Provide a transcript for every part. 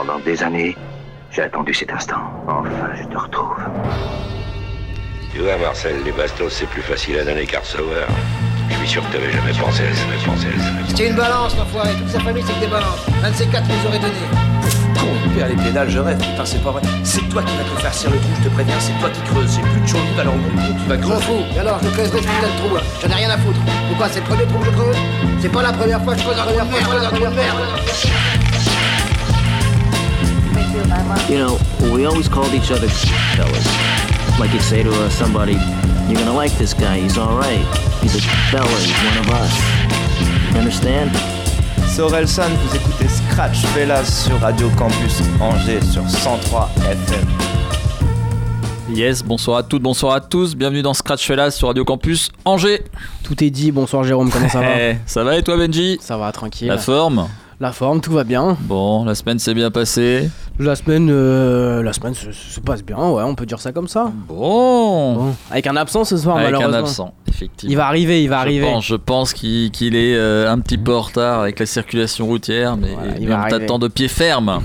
Pendant des années, j'ai attendu cet instant. Enfin, je te retrouve. Tu vois, Marcel, les bastos, c'est plus facile à donner qu'à recevoir. Je suis sûr que t'avais jamais pensé à ça, jamais pensé à ça. C'était une balance, l'enfoiré. Toute sa famille, c'est que des balances. Un de ces quatre nous aurait donné. Con, père, les pédales, je rêve, putain, c'est pas vrai. C'est toi qui vas te faire cirer le trou, je te préviens, c'est toi qui creuses. J'ai plus de chaud alors mon tu vas creuser. fous. Et alors, je creuse des putains de trous. là. J'en ai rien à foutre. Pourquoi C'est le premier trou que je creuse? C'est pas la première fois que je creuse un trou de You know, we always called each other fellas. Like you'd say to uh, somebody, you're gonna like this guy, he's alright. He's a fella, he's one of us. You understand? C'est Orelsan, vous écoutez Scratch Fellas sur Radio Campus Angers sur 103 FM. Yes, bonsoir à toutes, bonsoir à tous, bienvenue dans Scratch Fellas sur Radio Campus Angers. Tout est dit, bonsoir Jérôme, comment ça va Eh, ça va et toi Benji? Ça va, tranquille. La forme? La forme, tout va bien. Bon, la semaine s'est bien passée. La semaine, euh, la semaine se, se passe bien, ouais, on peut dire ça comme ça. Bon, Bon, avec un absent ce soir, avec un malheureusement. absent, effectivement. Il va arriver, il va je arriver. Pense, je pense qu'il est euh, un petit peu en retard avec la circulation routière, mais, Voilà, il mais va on t'attend de pied ferme.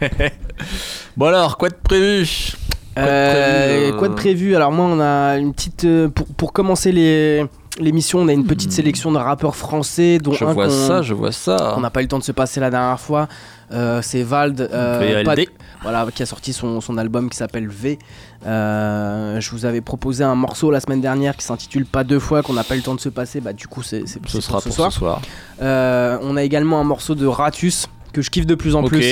bon alors, quoi de prévu? Quoi de Euh, prévu, Quoi de prévu? Alors moi, on a une petite, pour, pour commencer les l'émission, on a une petite sélection de rappeurs français, dont Hmm. Je un vois ça, je vois ça. qu'on n'a pas eu le temps de se passer la dernière fois. Euh, c'est Vald, euh, voilà, qui a sorti son, son album qui s'appelle V. Euh, je vous avais proposé un morceau la semaine dernière qui s'intitule Pas deux fois, qu'on n'a pas eu le temps de se passer. Bah, du coup, c'est c'est- Ce sera pour ce soir. Euh, on a également un morceau de Ratus que je kiffe de plus en plus.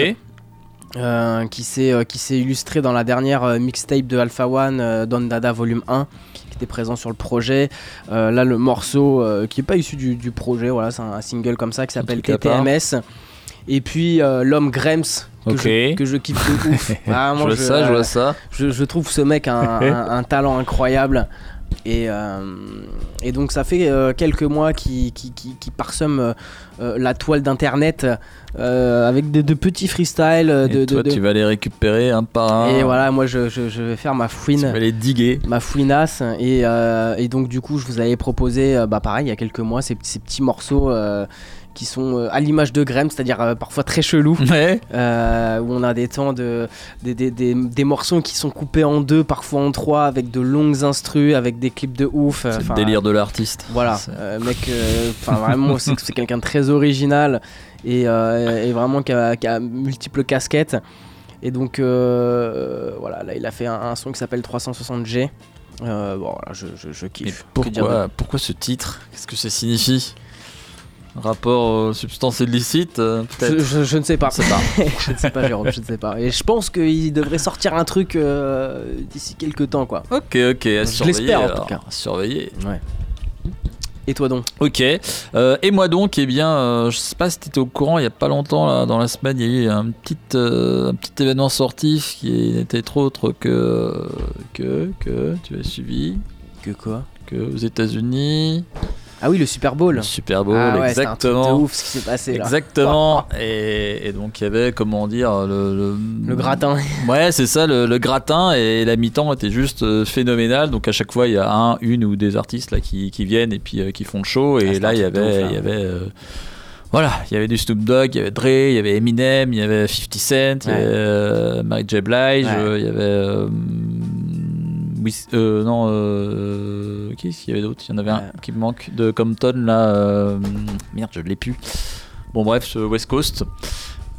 euh, qui s'est qui s'est illustré dans la dernière mixtape de Alpha One Don Dada Volume 1 qui était présent sur le projet là le morceau qui est pas issu du, du projet voilà c'est un, un single comme ça qui s'appelle. TTMS et puis euh, l'homme Grems que, je, que je kiffe de ouf Je vois ça, je vois ça. je, je trouve ce mec un, un- un talent incroyable. Et, euh, et donc ça fait euh, quelques mois qu'il qui, qui, qui parsème euh, la toile d'internet avec de, de petits freestyles. Et toi, de- tu vas les récupérer un par un. Et voilà, moi je, je- je vais faire ma Tu fouine, vas les diguer. ma fouinasse. Et, et donc du coup, je vous avais proposé, bah pareil, il y a quelques mois, ces, ces petits morceaux qui sont euh, à l'image de Graham, c'est-à-dire euh, parfois très chelous. Ouais. Euh, où on a des temps de des, des, des- des morceaux qui sont coupés en deux, parfois en trois, avec de longues instrus, avec des clips de ouf. C'est le délire de l'artiste. Voilà, C'est- mec, vraiment, c'est c'est quelqu'un de très original et, et vraiment qui a, qui a multiples casquettes. Et donc voilà, là il a fait un, un son qui s'appelle 360G. Euh, bon, voilà, je, je, je Mais kiffe. Pourquoi, pourquoi ce titre? Qu'est-ce que ça signifie? Rapport aux substances illicites, euh, je, peut-être je- je ne sais pas. Pas. je ne sais pas, Jérôme, je ne sais pas. Et je pense qu'il devrait sortir un truc euh, d'ici quelques temps, quoi. Ok, ok, à Je surveiller. l'espère, en tout cas. À surveiller. Et toi donc? Ok. Euh, et moi donc, eh bien, euh, je sais pas si t'étais au courant, il y a pas longtemps, là, dans la semaine, il y a eu un petit, euh, un petit événement sportif qui n'était trop autre que. que. que. Tu as suivi Que quoi? Que aux États-Unis. Ah oui, le Super Bowl. Le Super Bowl, ah ouais, c'est un truc exactement. de ouf ce qui s'est passé là. Exactement. Et, et donc il y avait, comment dire, le. Le, Le gratin. Ouais, c'est ça, le, le gratin. Et la mi-temps était juste euh, phénoménale. Donc à chaque fois, il y a un, une ou des artistes là qui, qui viennent et puis euh, qui font le show. Ah, Et là, il y avait. ouf, là. il y avait euh, voilà, il y avait du Snoop Dogg, il y avait Dre, il y avait Eminem, il y avait 50 Cent, il y avait euh, Mary J. Blige, Ouais. euh, il y avait. Euh, euh, non, euh, qui est-ce qu'il y avait d'autre? Il y en avait un Ouais. qui me manque de Compton là. euh, merde, je l'ai plus. Bon, bref, ce West Coast.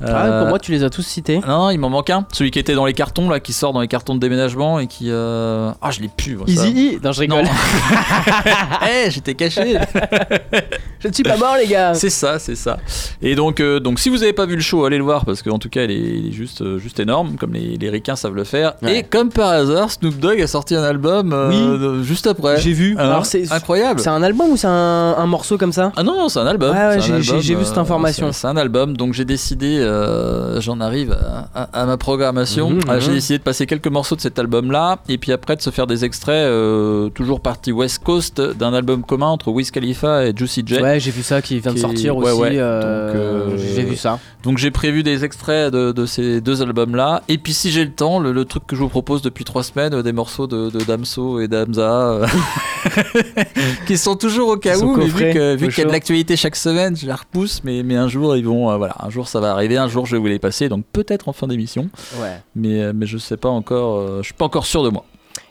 Ah, Euh, pour moi, tu les as tous cités. non, il m'en manque un. Celui qui était dans les cartons, là, qui sort dans les cartons de déménagement et qui. euh, Ah, je l'ai plus. moi, ça. Easy E Non, je rigole. Non. Eh, j'étais caché. je ne suis pas mort, les gars. c'est ça, c'est ça. Et donc, euh, donc, si vous avez pas vu le show, allez le voir parce qu'en tout cas, il est, il est juste, euh, juste énorme, comme les, les ricains savent le faire. Ouais. Et comme par hasard, Snoop Dogg a sorti un album Oui. juste après. J'ai vu. Hein Alors, c'est incroyable. c'est un album ou c'est un, un morceau comme ça? Ah non, non, c'est un album. Ouais, ouais, j'ai- vu cette information. C'est un album, donc j'ai décidé, euh, j'en arrive à, à- à ma programmation. Mhm, Ah, j'ai mhm. décidé de passer quelques morceaux de cet album-là, et puis après de se faire des extraits, euh, toujours partie West Coast, d'un album commun entre Wiz Khalifa et Juicy J. Ouais, j'ai vu ça qui vient de sortir ouais, aussi. ouais. euh, Donc, J'ai vu ça. Donc j'ai prévu des extraits de, de ces deux albums-là. Et puis si j'ai le temps, le, le truc que je vous propose depuis trois semaines, des morceaux de, de Damso et d'Amza, qui sont toujours au cas où, mais vu qu'il y a de l'actualité chaque semaine, je la repousse. Mais, mais un jour, ils vont, voilà, un jour ça va arriver, un jour je vais vous les passer, donc peut-être en fin d'émission. Ouais. Mais, euh, mais je sais pas encore, euh, je suis pas encore sûr de moi.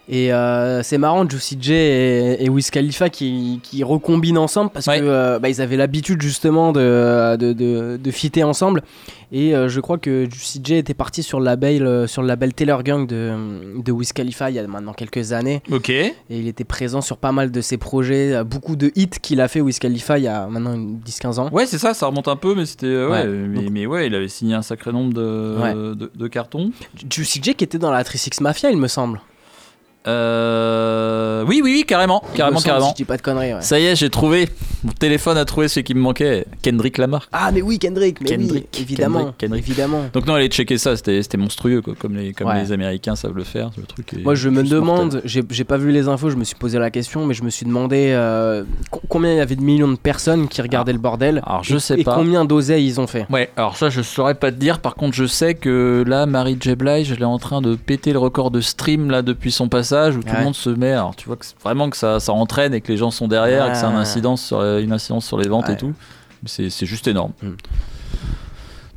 Et euh, c'est marrant, Juicy J et, et Wiz Khalifa qui, qui recombinent ensemble parce Ouais. que euh, bah, ils avaient l'habitude justement de, de, de, de fitter ensemble. Et euh, je crois que Juicy J était parti sur le label, sur le label Taylor Gang de, de Wiz Khalifa il y a maintenant quelques années. Ok. Et il était présent sur pas mal de ses projets, beaucoup de hits qu'il a fait Wiz Khalifa il y a maintenant une 10-15 ans. Ouais, c'est ça, ça remonte un peu, mais c'était. ouais, Ouais. mais, mais ouais, il avait signé un sacré nombre de, de cartons. Juicy J qui était dans la 36 Mafia, il me semble. Euh, Oui, oui, oui, carrément, carrément, semble, carrément. Si je dis pas de conneries. ouais. Ça y est, j'ai trouvé. Mon téléphone a trouvé ce qui me manquait. Kendrick Lamar. Ah, mais oui, Kendrick, mais Kendrick, oui, évidemment. Kendrick, Kendrick. Évidemment. Donc non, allez checker ça, c'était monstrueux, quoi, comme, les, comme Ouais. les Américains savent le faire. Le truc Moi, je me demande, j'ai pas vu les infos, je me suis posé la question, mais je me suis demandé euh, co- combien il y avait de millions de personnes qui regardaient le bordel. Alors, je et, sais et pas. combien d'oseilles ils ont fait. Ouais, alors ça, je saurais pas te dire. Par contre, je sais que là, Marie J. Blige, elle est en train de péter le record de stream là depuis son passage où tout Ouais. le monde se met. Alors, tu vois que c'est vraiment que ça, ça entraîne et que les gens sont derrière et que Ouais. incidence sur, une incidence sur les ventes et tout. C'est c'est juste énorme. Mm.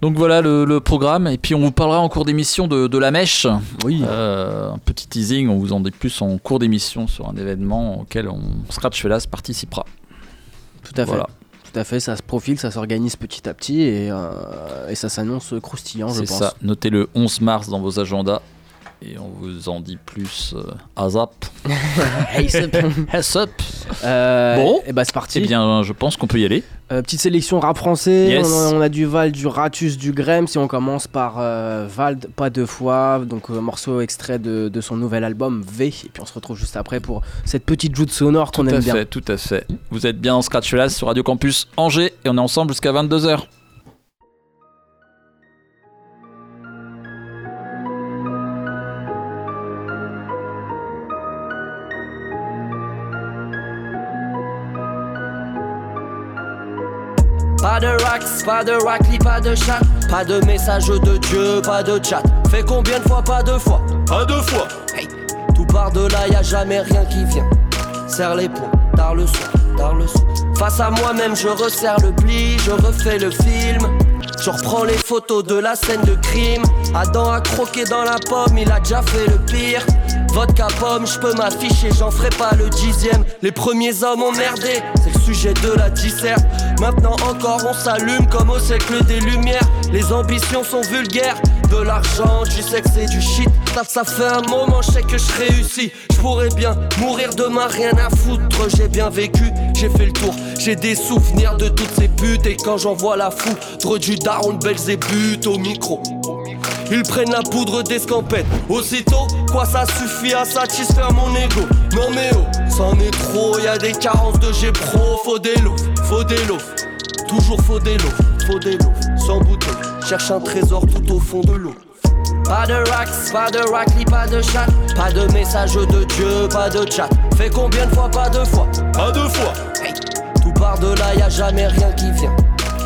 Donc voilà le, le programme. Et puis on vous parlera en cours d'émission de, de la mèche. Oui. Euh, un petit teasing, on vous en dit plus en cours d'émission sur un événement auquel on Scratch Fellas participera. Tout à fait. Voilà. Tout à fait, ça se profile, ça s'organise petit à petit et, euh, et ça s'annonce croustillant, je C'est pense. ça. Notez le 11 mars dans vos agendas. Et on vous en dit plus euh, à zap. Hey, sup. Heads up. Euh, Bon. et bah c'est parti. Eh bien, je pense qu'on peut y aller. Euh, petite sélection rap français. Yes. On, a, on a du Val, du Ratus, du Grem. Si on commence par euh, Val, pas deux fois. Donc euh, morceau extrait de, de son nouvel album V. Et puis on se retrouve juste après pour cette petite joute sonore qu'on Tout à aime bien. fait, tout à fait. Vous êtes bien en Scratch Fellas sur Radio Campus Angers et on est ensemble jusqu'à 22h. Pas de racks, pas de rackly, pas de chat, pas de message de Dieu, pas de chat. Fait combien de fois, pas deux fois Pas deux fois Hey, tout part de là, y a jamais rien qui vient. Serre les poings, tard le soir, tard le soir. Face à moi-même, je resserre le pli, je refais le film. Je reprends les photos de la scène de crime. Adam a croqué dans la pomme, il a déjà fait le pire. Vodka pomme, je peux m'afficher, j'en ferai pas le dixième. Les premiers hommes ont merdé, c'est le sujet de la disserte. Maintenant encore on s'allume comme au siècle des lumières. Les ambitions sont vulgaires, de l'argent, du sexe et du shit. Ça, ça fait un moment, je sais que je réussis. Je pourrais bien mourir demain, rien à foutre. J'ai bien vécu, j'ai fait le tour. J'ai des souvenirs de toutes ces putes. Et quand j'en vois la foudre du daron de Belzébuth au micro. Ils prennent la poudre d'escampette. Aussitôt, quoi ça suffit à satisfaire mon ego. Non mais oh, c'en est trop, y a des carences de G pro. Faut des lots, faut des lots. Toujours faut des lots, faut des lots. Sans bouton, cherche un trésor tout au fond de l'eau. Pas de racks, pas de rackly, pas de chat, pas de message de Dieu, pas de chat. Fait combien de fois, pas deux fois? Pas deux fois tout part de là, y a jamais rien qui vient.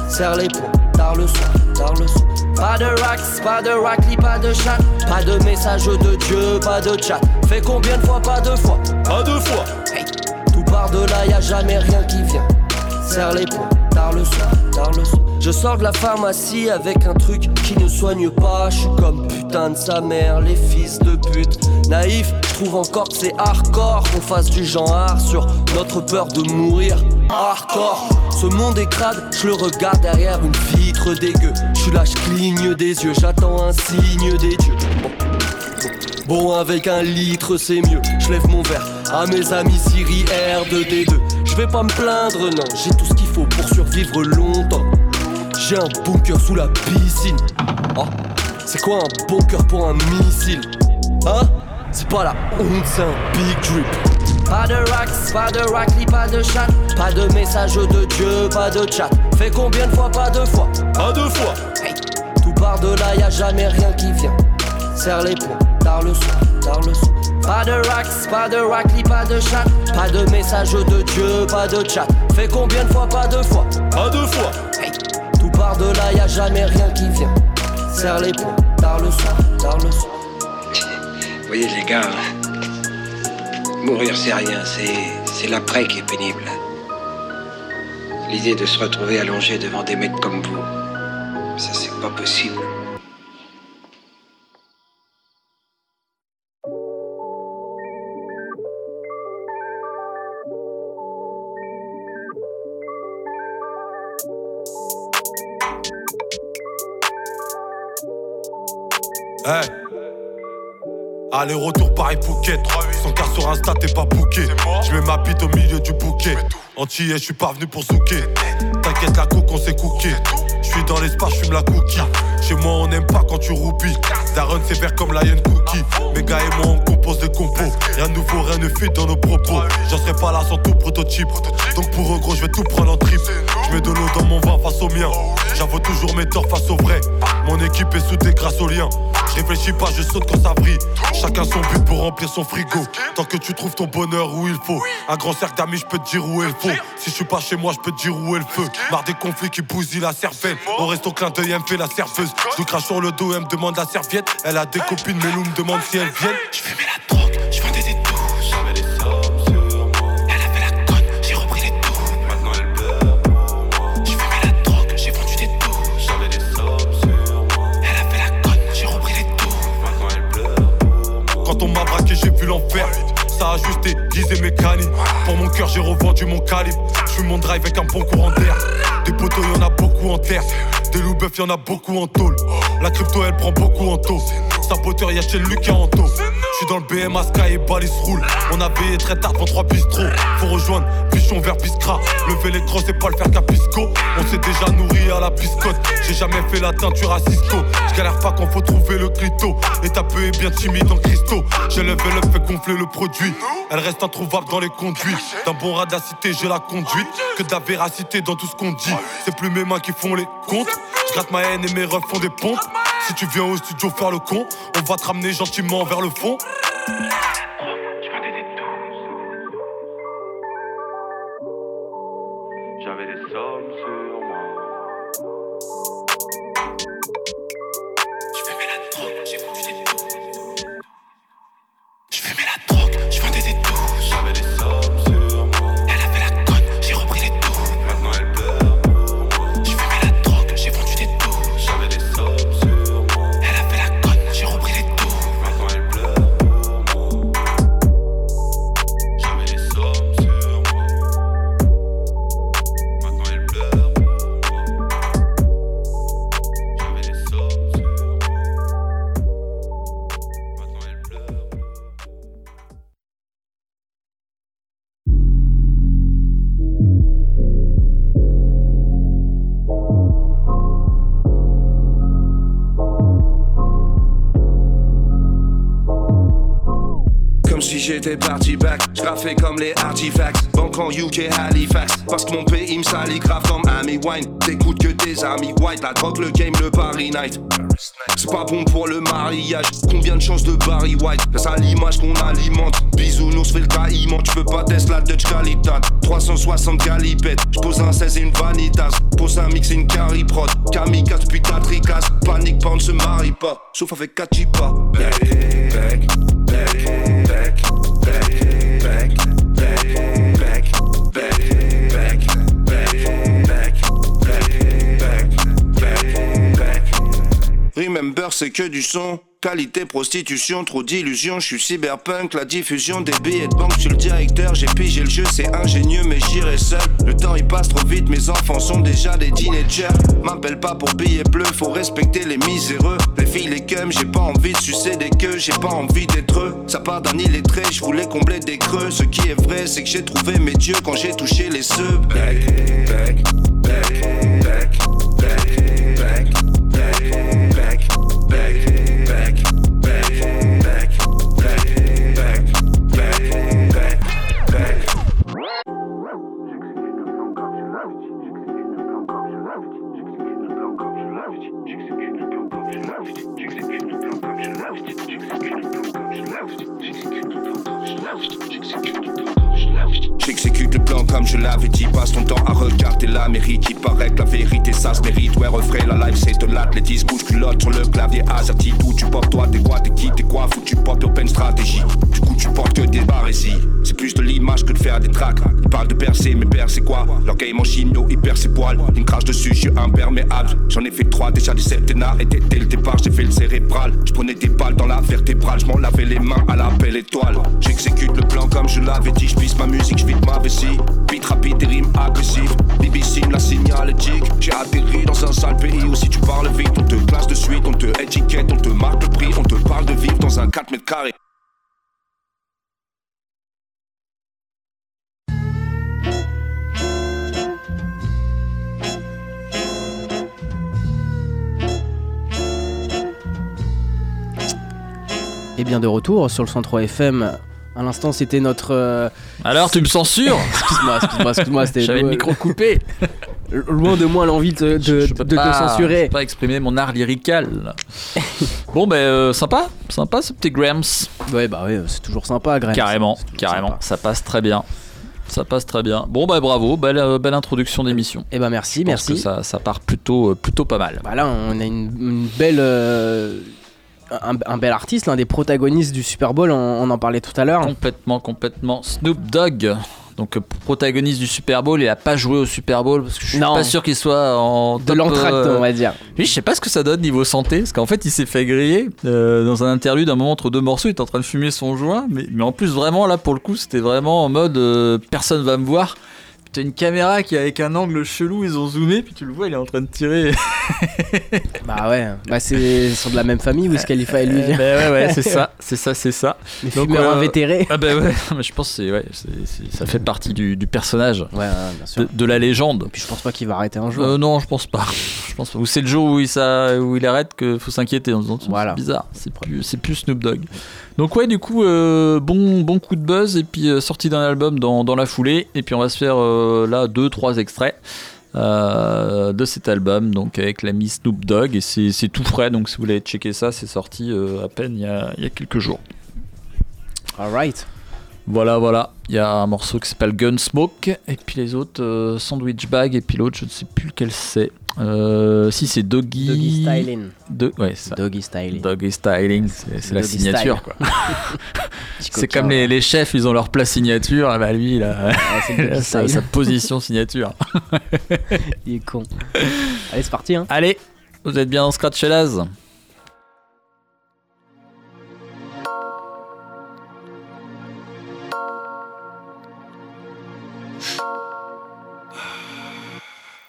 Serre les poings, tard le soir, tard le soir. Pas de racks, pas de rackly, pas de chat, pas de message de Dieu, pas de chat. Fait combien de fois, pas deux fois? Pas deux fois tout part de là, y a jamais rien qui vient. Je sors de la pharmacie avec un truc qui ne soigne pas. Je suis comme putain de sa mère, les fils de pute. Naïf, je trouve encore que c'est hardcore qu'on fasse du genre sur notre peur de mourir. Hardcore, ce monde est crade, je le regarde derrière une vitre dégueu. Je suis là, je cligne des yeux, j'attends un signe des dieux. Bon, avec un litre, c'est mieux. Je lève mon verre à mes amis Siri R2D2. Je vais pas me plaindre, non, j'ai tout ce qu'il faut pour survivre longtemps. J'ai un bunker sous la piscine. Oh, c'est quoi un bunker pour un missile? Hein? C'est pas la honte, c'est un big drip. Pas de racks, pas de rackly, pas de chat, pas de message de Dieu, pas de chat. Fait combien de fois, pas deux fois? Pas deux fois Hey, tout part de là, y a jamais rien qui vient. Serre les poings, tard le soir, tard le soir. Pas de racks, pas de rackly, pas de chat. Pas de message de Dieu, pas de chat. Fait combien de fois, pas deux fois Pas deux fois. Tout part de là, y a jamais rien qui vient. Serre les poings, tard le soir, tard le soir. Vous voyez les gars, mourir c'est rien, c'est l'après qui est pénible. L'idée de se retrouver allongé devant des mecs comme vous, ça c'est pas possible. Aller-retour Paris-Phuket. Sans car sur Insta, t'es pas bouqué. Je mets ma bite au milieu du bouquet. Antillais, je suis pas venu pour zouker. T'inquiète, la coque, on s'est cooké. Je suis dans l'espace, je la cookie. Chez moi, on n'aime pas quand tu roupis. Darren, c'est vert comme Lion Cookie. Mes gars et moi, on compose des compos. Rien de nouveau, rien ne fuite dans nos propos. J'en serai pas là sans tout prototype. Donc pour eux, gros, je vais tout prendre en trip. Mets de l'eau dans mon vin face au mien. J'avoue toujours mes torts face au vrai. Mon équipe est soudée grâce au lien. Je réfléchis pas, je saute quand ça brille. Chacun son but pour remplir son frigo. Tant que tu trouves ton bonheur où il faut. Un grand cercle d'amis, je peux te dire où il faut. Si je suis pas chez moi, je peux te dire où est le feu. Marre des conflits qui bousillent la cervelle. Au resto clin d'œil, elle me fait la serveuse. Je lui crache sur le dos, elle me demande la serviette. Elle a des copines, mais nous me demande si elles viennent. Je fumais la drogue, l'enfer. Ça a aiguisé mes canines. Pour mon cœur, j'ai revendu mon calibre. Je suis mon drive avec un bon courant d'air. Des poteaux, y'en a beaucoup en terre. Des loups y'en a beaucoup en tôle. La crypto, elle prend beaucoup en taux. Saboteur, y'a chez Lucas en taux. J'suis dans le BM Sky et Balis roule. On a veillé très tard devant trois bistrots. Faut rejoindre Pichon vers Biscra. Lever les crosses et pas le faire qu'à Pisco. On s'est déjà nourri à la biscotte. J'ai jamais fait la teinture à Cisco. J'galère pas quand faut trouver le clito. Et ta peu est bien timide en cristaux. J'ai level up, fait gonfler le produit. Elle reste introuvable dans les conduits. D'un bon rat de la cité, j'ai la conduite. Que de la véracité dans tout ce qu'on dit. C'est plus mes mains qui font les comptes. J'gratte ma haine et mes refs font des pompes. Si tu viens au studio faire le con, on va te ramener gentiment vers le fond. C'est pas bon pour le mariage. Combien de chances de Barry White? C'est à l'image qu'on alimente. Bisounours fait le trahiment. Tu peux pas tester la Dutch qualité. 360 galipettes. J'pose un 16 et une vanitas. Pose un mix et une carry prod. Kamikaze puis ta tricasse. Panique pas, on ne se marie pas. Sauf avec Kachipa. C'est que du son. Qualité, prostitution, trop d'illusions. Je suis cyberpunk, la diffusion des billets de banque. Je le directeur, j'ai pigé le jeu, c'est ingénieux, mais j'irai seul. Le temps il passe trop vite, mes enfants sont déjà des teenagers. M'appelle pas pour billets bleus, faut respecter les miséreux. Les filles, les cums, j'ai pas envie de sucer des queues, j'ai pas envie d'être eux. Ça part d'un illettré, je voulais combler des creux. Ce qui est vrai, c'est que j'ai trouvé mes dieux quand j'ai touché les back, comme je l'avais dit. Passe ton temps à regarder l'Amérique. Il paraît que la vérité ça se mérite. Ouais, refrais, la life c'est de l'athlétisme. Couche culotte sur le clavier AZerty. D'où tu portes toi, t'es quoi, t'es qui, t'es quoi, foutu portes open stratégie. Du coup, tu portes que des barésies. C'est plus de l'image que de faire des tracks. Ils parlent de percer, mais percer quoi? Leur game en chino, il perd ses poils. Il me crache dessus, je suis imperméable. J'en ai fait trois déjà des septennats. Et dès le départ, j'ai fait le cérébral. Je prenais des balles dans la vertébrale. Je m'en lavais les mains à la belle étoile. J'exécute le plan comme je l'avais dit. Je ma musique, je ma vessie. Beat rapide et rime agressif. BBC me la signalétique. J'ai atterri dans un sale pays où si tu parles vite, on te classe de suite, on te étiquette, on te marque le prix, on te parle de vivre dans un 4 mètres carrés. Et bien de retour sur le 103 FM. À l'instant, c'était notre. euh, Alors, tu me censures? Excuse-moi, excuse-moi, excuse-moi. C'était J'avais le micro coupé. Loin de moi l'envie de, de, Je peux de te pas, censurer. je peux pas exprimer mon art lyrical. bon, ben, euh, sympa, sympa ce petit Grams. Ouais, bah ouais, c'est toujours sympa, Grams. Carrément, carrément. sympa. Ça passe très bien. Ça passe très bien. Bon, bah bravo, belle, euh, belle introduction d'émission. Eh ben merci, Je pense merci. que ça, ça part plutôt, euh, plutôt pas mal. Bah là, on a une, une belle. euh, un, un bel artiste, l'un des protagonistes du Super Bowl, on, on en parlait tout à l'heure. Complètement, complètement. Snoop Dogg, donc euh, protagoniste du Super Bowl, il a pas joué au Super Bowl parce que je suis Non. pas sûr qu'il soit en De l'entracte, euh, on va dire. Oui, je sais pas ce que ça donne niveau santé, parce qu'en fait, il s'est fait griller euh, dans un interview d'un moment entre deux morceaux. Il était en train de fumer son joint, mais, mais en plus, vraiment, là, pour le coup, c'était vraiment en mode euh, personne va me voir. T'as une caméra qui avec un angle chelou, ils ont zoomé, puis tu le vois, il est en train de tirer. Bah ouais, bah c'est sont de la même famille, Wiz Khalifa et lui. Ben ouais, ouais, c'est ça, c'est ça, c'est ça. Les Donc, fumeurs euh, invétérés. Ah bah ouais, mais je pense que c'est, ouais, c'est- c'est- ça fait partie du, du personnage, Ouais, ouais, bien sûr. de, de la légende. Puis je pense pas qu'il va arrêter un jour. Euh, non, je pense pas. Je pense pas. Ou c'est le jour où il, ça, où il arrête que faut s'inquiéter en disant Voilà. c'est bizarre, c'est plus, c'est plus Snoop Dogg. Donc ouais, du coup, euh, bon, bon coup de buzz et puis euh, sortie d'un album dans, dans la foulée. Et puis on va se faire euh, là deux, trois extraits. euh, de cet album donc avec l'ami Snoop Dogg et c'est tout frais donc si vous voulez checker ça c'est sorti à peine il y a, il y a quelques jours Alright. Voilà, voilà. Il y a un morceau qui s'appelle Gunsmoke, et puis les autres, euh, Sandwich Bag, et puis l'autre, je ne sais plus lequel c'est. Euh, si, c'est Doggy. Doggy Styling. De... Ouais, c'est ça. Doggy Styling. Doggy Styling, c'est la signature, style. quoi. C'est comme les, chefs, ils ont leur plat signature, ah bah lui, il a sa, position signature. Il est con. Allez, c'est parti, hein. Allez, vous êtes bien en Scratch Laz?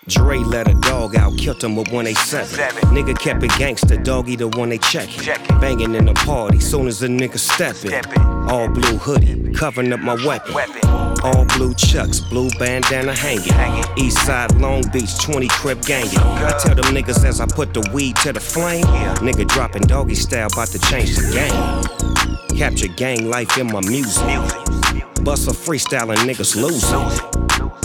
Dre let a dog out, killed him with 187. Nigga kept it gangster, doggy the one they checkin'. Banging in the party, soon as a nigga step steppin'. All blue hoodie, covering up my weapon. All blue chucks, blue bandana hanging. East side Long Beach, 20 crib gangin'. I tell them niggas as I put the weed to the flame. Yeah. Nigga dropping doggy style, about to change the game. Capture gang life in my music. Bust a freestyle and niggas losing.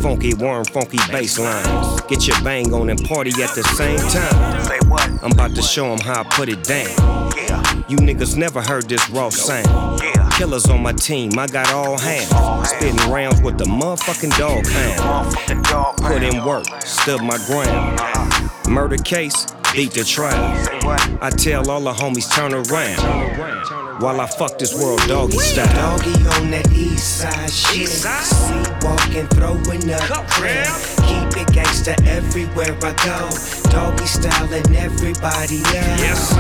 Funky worm, funky baseline. Get your bang on and party at the same time. Say what? I'm about to show 'em how I put it down. Yeah. You niggas never heard this raw sound. Yeah. Killers on my team, I got all hands. Spitting rounds with the motherfucking dog pound. Put in work, stood my ground. Uh-huh. Murder case, beat the trial. I tell all the homies turn around. While I fuck this world doggy style. Doggy on that east side shit. See walking, throwing up crap. Keep it gangster everywhere I go. Doggy style and everybody else. Yes.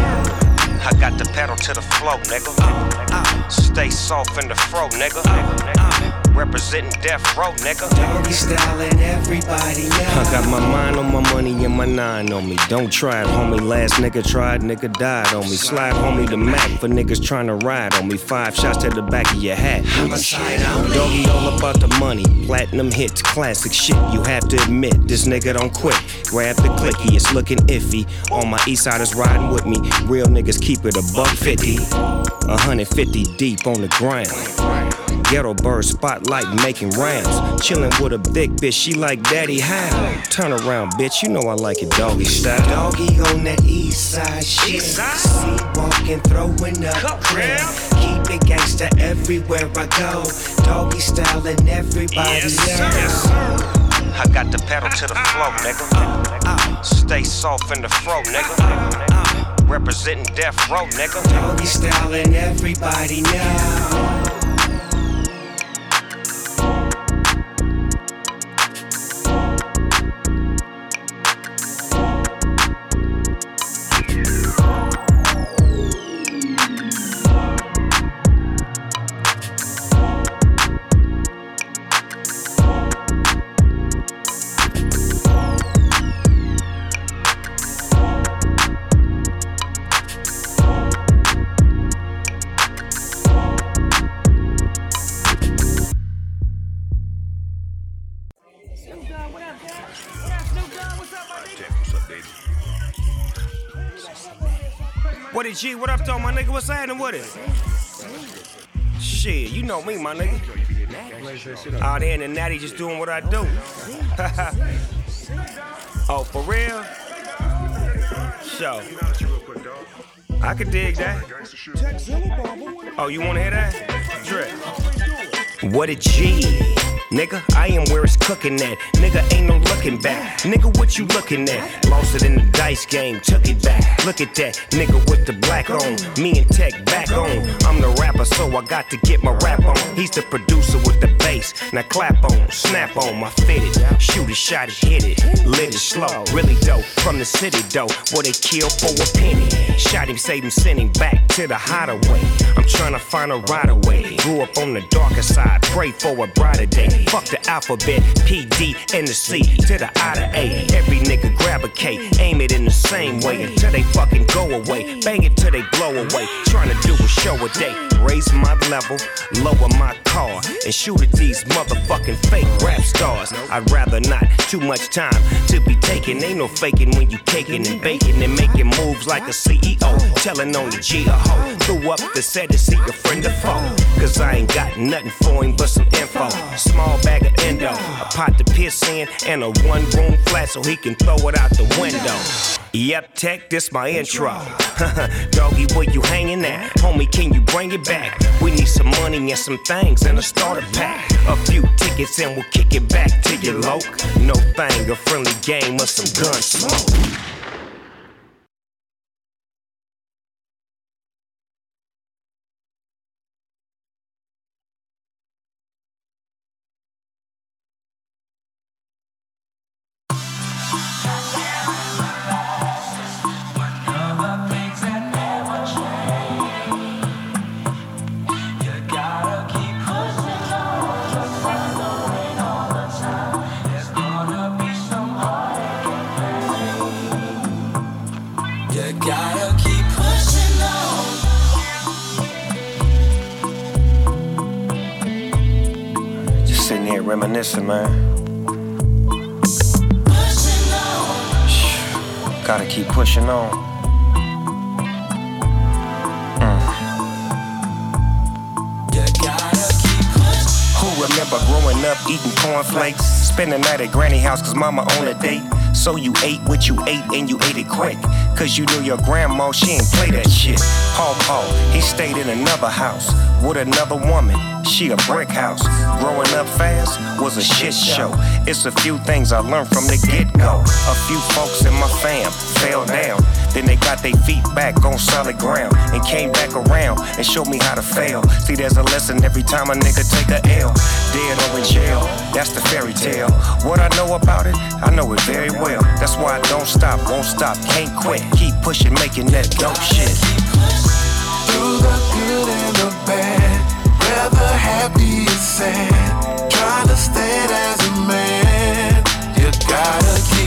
I got the pedal to the flow, nigga. Uh, uh. Stay soft in the fro, nigga. Uh, Representing death row, nigga. Doggy style and everybody else. I got my mind on my money and my nine on me. Don't try it, homie. Last nigga tried, nigga died on me. Slide, homie, the Mac for niggas trying to ride on me. Five shots to the back of your hat. Homicide only. Doggy all about the money. Platinum hits, classic shit. You have to admit, this nigga don't quit. Grab the clicky, it's looking iffy. All my east siders riding with me. Real niggas keep it a buck fifty. 150 deep on the ground. Ghetto bird spotlight making rounds. Chillin' with a big bitch, she like daddy how? Turn around, bitch, you know I like it doggy style. Doggy on that east side shit. See walking, throwing up crap. Keep Keep it gangsta everywhere I go. Doggy style and everybody Yes, know. I got the pedal to the flow, nigga. Stay soft in the fro, nigga. Representing death row, nigga. Doggy style and everybody know. Happening with it? Shit, you know me, my nigga. Out there in the natty just doing what I do. oh, for real? Show. I could dig that. Oh, you wanna hear that? Drip. What a G. Nigga, I am where it's cooking at. Nigga, ain't no looking back. Nigga, what you looking at? Lost it in the dice game, took it back. Look at that. Nigga with the black on. Me and Tech back on. I'm the rapper, so I got to get my rap on. He's the producer with the bass. Now clap on, snap on, my fitted. Shoot it, shot it, hit it. Lit it slow, really dope. From the city, though, where they kill for a penny. Shot him, saved him, sent him back to the hideaway. I'm trying to find a right away. Grew up on the darker side, pray for a brighter day. Fuck the alphabet, P, D, and the C to the I to A. Every nigga grab a K, aim it in the same way until they fucking go away. Bang it till they blow away. Trying to do a show a day. Raise my level, lower my car, and shoot at these motherfucking fake rap stars. I'd rather not. Too much time to be taking. Ain't no faking when you caking and baking and making moves like a CEO. Telling on the G a hoe. Threw up the set to see a friend or foe. Cause I ain't got nothing for him but some info. Small bag of endo, a pot to piss in, and a one room flat so he can throw it out the window. Yep, tech, this my intro. Doggy, where you hanging at? Homie, can you bring it back? We need some money and some things and a starter pack. A few tickets and we'll kick it back to your loc. No thing, a friendly game or some gun smoke. House cause mama on a date. So you ate what you ate and you ate it quick. Cause you knew your grandma, she ain't play that shit. Paul Paul, he stayed in another house with another woman. She a brick house. Growing up fast was a shit show. It's a few things I learned from the get go. A few folks in my fam fell down. Then they got their feet back on solid ground and came back around and showed me how to fail. See, there's a lesson every time a nigga take a L. Dead or in jail, that's the fairy tale. What I know about it, I know it very well. That's why I don't stop, won't stop, can't quit. Keep pushing, making that dope shit. Through the good and the bad, whether happy or sad, trying to stand as a man. You gotta keep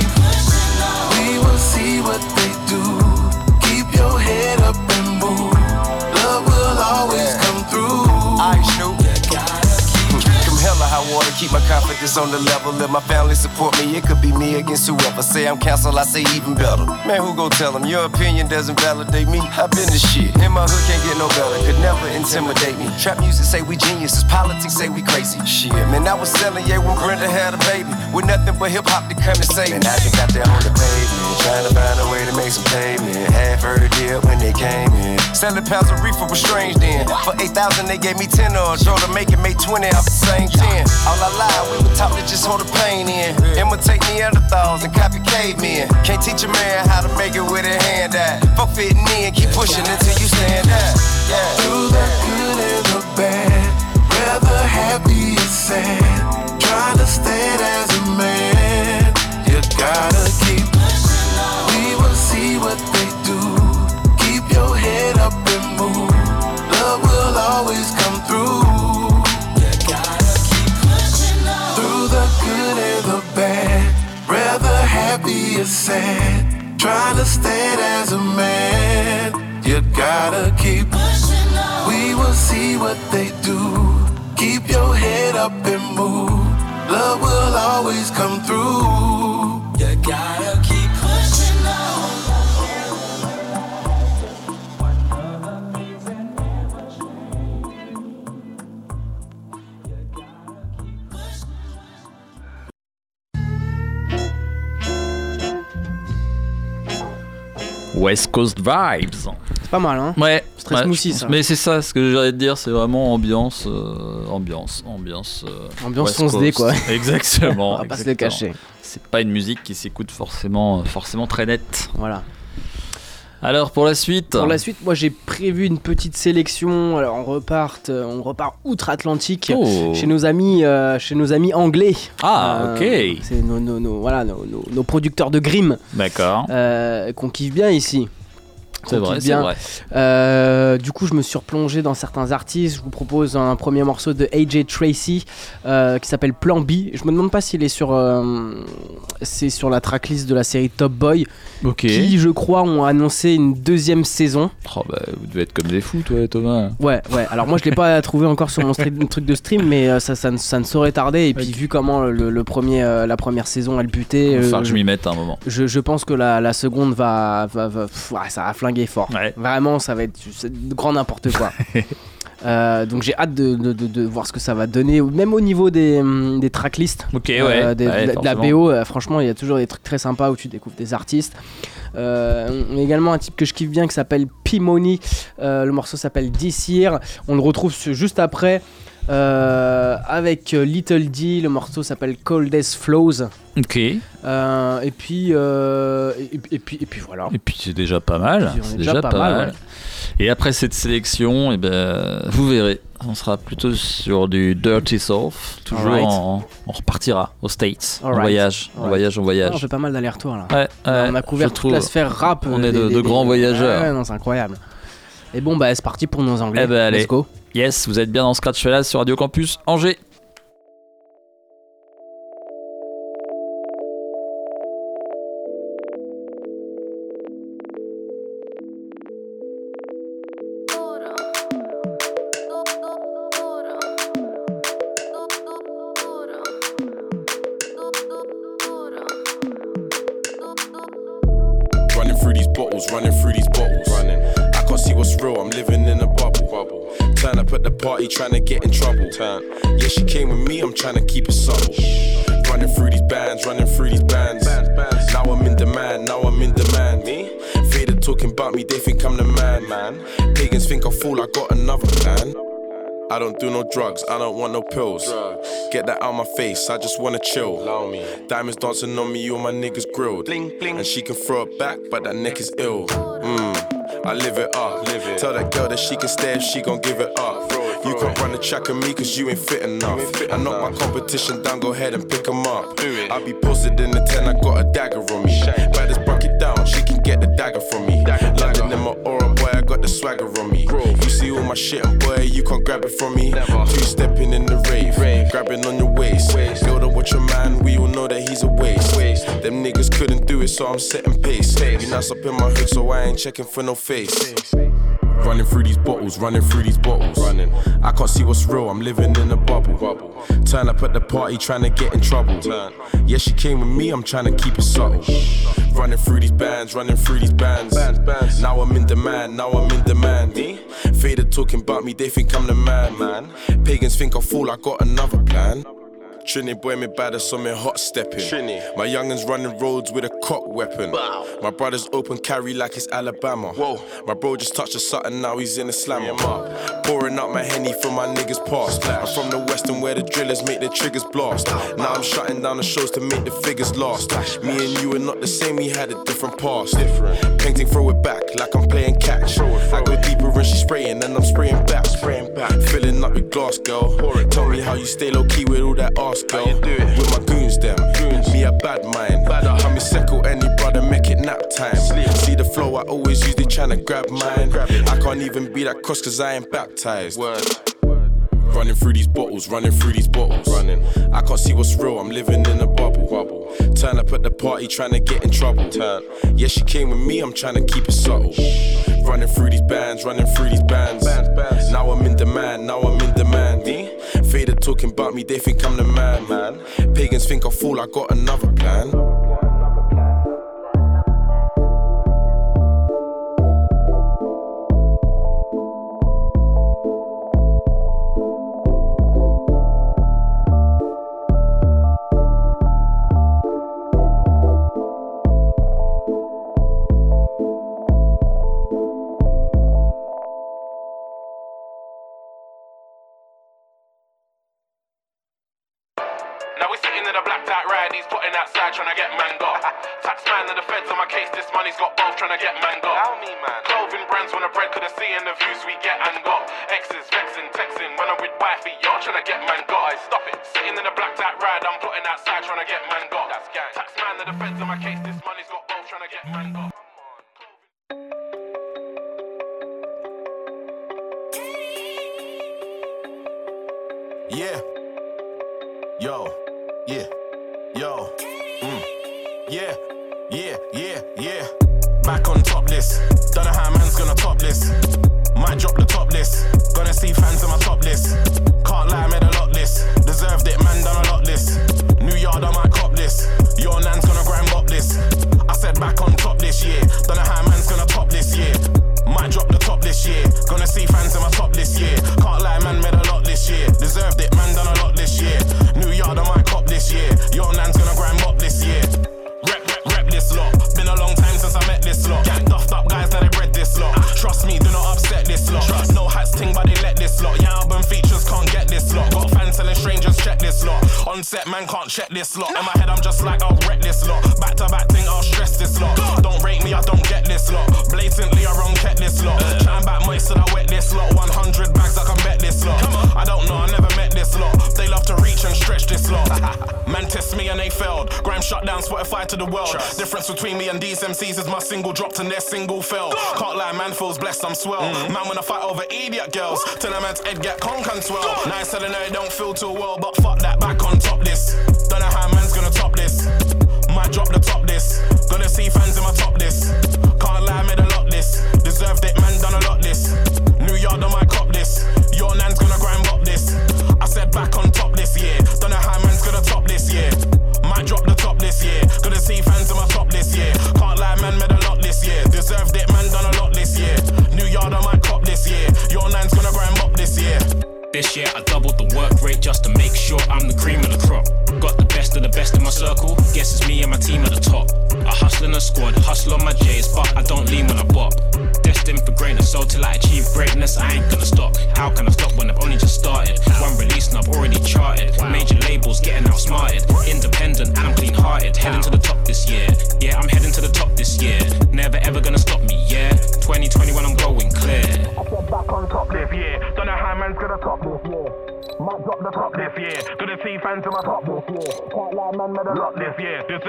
keep my confidence on the level. Let my family support me. It could be me against whoever. Say I'm cancelled, I say even better. Man, who go tell them? Your opinion doesn't validate me. I've been the shit. In my hood, can't get no better. Could never intimidate me. Trap music say we geniuses. Politics say we crazy. Shit, man, I was selling, yeah, when Brenda had a baby. With nothing but hip hop to come and save me. And I just got there on the pavement, trying to find a way to make some payment. Half heard a deal when they came in. Selling pounds of reefer was strange then. For 8,000, they gave me 10 or drove to make it, make 20 off the same 10. All I lied, we taught to just hold the pain in. Imitate Neanderthals and copy cavemen. Can't teach a man how to make it with a hand out. Fuck fitting in, keep pushing until you stand out. Yeah. Through the good and the bad, whether happy or sad, trying to stand as a man. You gotta keep. Happy or sad, trying to stand as a man. You gotta keep pushing on. We will see what they do. Keep your head up and move. Love will always come through. You gotta West Coast Vibes. C'est pas mal, hein Ouais. C'est très ouais, smoothie, ça. Mais c'est ça, ce que j'allais te dire, c'est vraiment ambiance, euh, ambiance, ambiance. euh, Ambiance West fonce dé, Coast. quoi. Exactement. On va pas se le cacher. C'est pas une musique qui s'écoute forcément, forcément très nette. Voilà. Alors pour la suite. Pour la suite, moi j'ai prévu une petite sélection. Alors on repart, euh, on repart outre-Atlantique Oh. chez nos amis, euh, chez nos amis anglais. Ah, Euh, ok. C'est nos, nos- nos- voilà, nos, producteurs de Grimm D'accord. euh, qu'on kiffe bien ici. C'est vrai, c'est vrai. Euh, du coup, je me suis replongé dans certains artistes. Je vous propose un premier morceau de AJ Tracy euh, qui s'appelle Plan B. Je me demande pas s'il est sur, euh, c'est sur la tracklist de la série Top Boy, Ok. qui, je crois, ont annoncé une deuxième saison. Oh, bah, vous devez être comme des fous, toi, Thomas. Ouais, ouais. Alors moi, je l'ai pas trouvé encore sur mon stream- truc de stream, mais euh, ça, ça, ne- ça ne saurait tarder. Et puis vu comment le, le premier, euh, la première saison, elle butait, Il va euh, falloir que je m'y mette un moment. je, je pense que la, la seconde va, va, va- pff, ouais, ça va flinguer fort. Vraiment, ça va être grand n'importe quoi. Euh, donc j'ai hâte de, de- de- de voir ce que ça va donner, même au niveau des, des tracklists, Ok, ouais. euh, des- Ouais, de, la. BO. euh, franchement, il y a toujours des trucs très sympas où tu découvres des artistes. On a également un type que je kiffe bien qui s'appelle. Euh, le morceau s'appelle Year. On le retrouve juste après. Euh, avec euh, Little D, le morceau s'appelle Coldest Flows. Ok. Et Euh, et puis, euh, et, et puis, et puis voilà. puis c'est déjà pas mal. On C'est déjà déjà pas pas mal, mal. ouais. Et après cette sélection, eh ben, vous verrez, on sera plutôt sur du Dirty South. Toujours, en- on repartira aux States. En Alright. voyage, en Alright. voyage, en Ah, voyage. on fait pas mal d'allers-retours là. Ouais, ouais, on a couvert toute la sphère rap. On est de- des- de grands des- voyageurs. Non, c'est incroyable. Et bon, bah c'est parti pour nos anglais. Eh ben, allez. Let's go. Yes, vous êtes bien dans Scratch Fellas sur Radio Campus Angers. Do no drugs, I don't want no pills. Get that out my face, I just wanna chill. Diamonds dancing on me, all my niggas grilled. And she can throw it back, but that neck is ill. Mmm, I live it up. Tell that girl that she can stay if she gon' give it up. You can't run the track of me cause you ain't fit enough. I knock my competition down, go ahead and pick 'em up. I be posted in the 10, I got a dagger on me. Baddest buck it down, she can get the dagger from me. London in my aura, boy, I got the swagger on me. All my shit, and boy, you can't grab it from me. Two stepping in the rave, grabbing on your waist. Girl, don't watch your man, we all know that he's a waste. Them niggas couldn't do it, so I'm setting pace. You nice up in my hood, so I ain't checking for no face. Running through these bottles, running through these bottles. Running. I can't see what's real, I'm living in a bubble. bubble. Turn up at the party, trying to get in trouble. Turn. Yeah, she came with me, I'm trying to keep it subtle. Running through these bands, running through these bands. Now I'm in demand, now I'm in demand. Faded talking about me, they think I'm the man. man. Pagans think I fool, I got another plan. Trini boy me bad as something hot stepping. Trini. My youngins running roads with a cock weapon. My brother's open carry like it's Alabama. Whoa. My bro just touched a something, now he's in a slammer. Pouring up my henny from my niggas past. I'm from the western where the drillers make the triggers blast. Now I'm shutting down the shows to make the figures last. Me and you are not the same, we had a different past. Different. Painting, throw it back like I'm playing catch. I go deeper and she spraying, and I'm spraying back. Spraying back. Filling up with glass, girl. Tell me how you stay low key with all that ass, girl. With my goons, them. Me a bad mind. How me second any brother, make it nap time. See the flow I always use, they tryna grab mine. I can't even be that cross cause I ain't baptized. Running through these bottles, running through these bottles. Running. I can't see what's real, I'm living in a bubble. bubble. Turn up at the party, trying to get in trouble. Turn. Yeah, she came with me, I'm trying to keep it subtle. Running through these bands, running through these bands. Now I'm in demand, now I'm in demand. Talking about me, they think I'm the man. man. Pagans think I fool, I got another plan. Trying to get mango. Taxman and the feds on my case, this money's got both trying to get mango. How me, man? Clothing brands when the bread could have seen the views we get and got. Exes vexing, texting when I'm with wifey, y'all trying to get mango. I stop it. Sitting in a black out ride, I'm putting outside trying to get mango. That's gang. Taxman and the feds on my case, this money's got both trying to get mango. Yeah. Yo. Single dropped and their single fell. Can't lie, man feels blessed, I'm swell. Man, when I fight over idiot girls, tell a man's head get conk and swell. Nice telling her it don't feel too well, but fuck that, back on top this.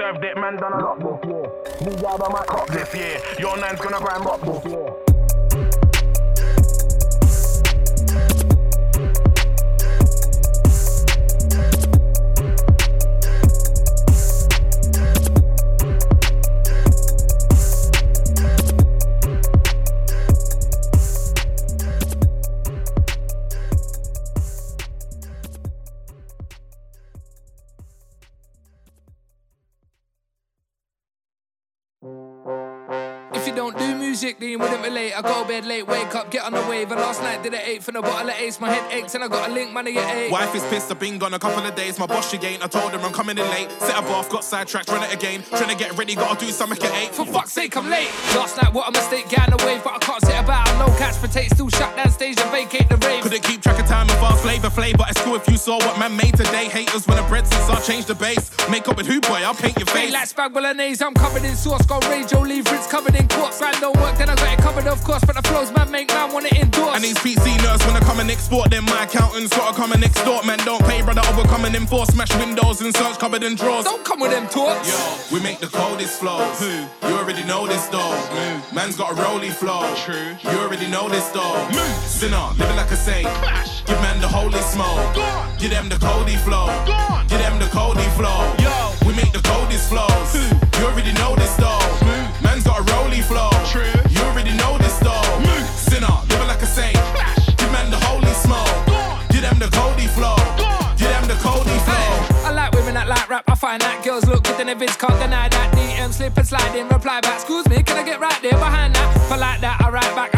Deserved it, man, done a lot this year. New yard, I might cop this year. Your nan's gonna grind up this year. Relate. I go bed late, wake up, get on the wave. And last night did an eight from the bottle of ace. My head aches and I got a link, money at eight. Wife is pissed, I've been gone a couple of days. My boss, she ain't. I told her I'm coming in late. Set up off, got sidetracked, run it again. Trying to get ready, gotta do something at eight. For fuck's sake, I'm late. Last night, what a mistake, getting away, but I can't sit about. No catch for take, still shut down stage and vacate the rave. Couldn't keep track of time and fast flavor flay, but it's cool if you saw what man made today. Haters when the bread since I changed the base. Make up with who, boy? I'll paint your face. like spag bolognese, I'm covered in sauce. Got radio leave Ritz covered in quartz. Grind don't work, then I got it covered, of course. But the flows, man, make man want it endorse. And these PC nerds wanna come and export them. My accountants gotta come and extort, man. Don't pay, brother. Over come and enforce. Smash windows and search cupboard and drawers. Don't come with them talks. Yo, we make the coldest flows. Who? You already know this though. Man's got a rolly flow. True. You already know this though. Sinner, living like a saint. Give man the holy smoke. Give them the Cody flow. Give them the Cody flow. Yo, we make the coldest flows. You already know this though. Man's got a rolly flow. Vids, can't deny that. DM slip and slide in, reply back. Excuse me, can I get right there behind that? I like that, I write back.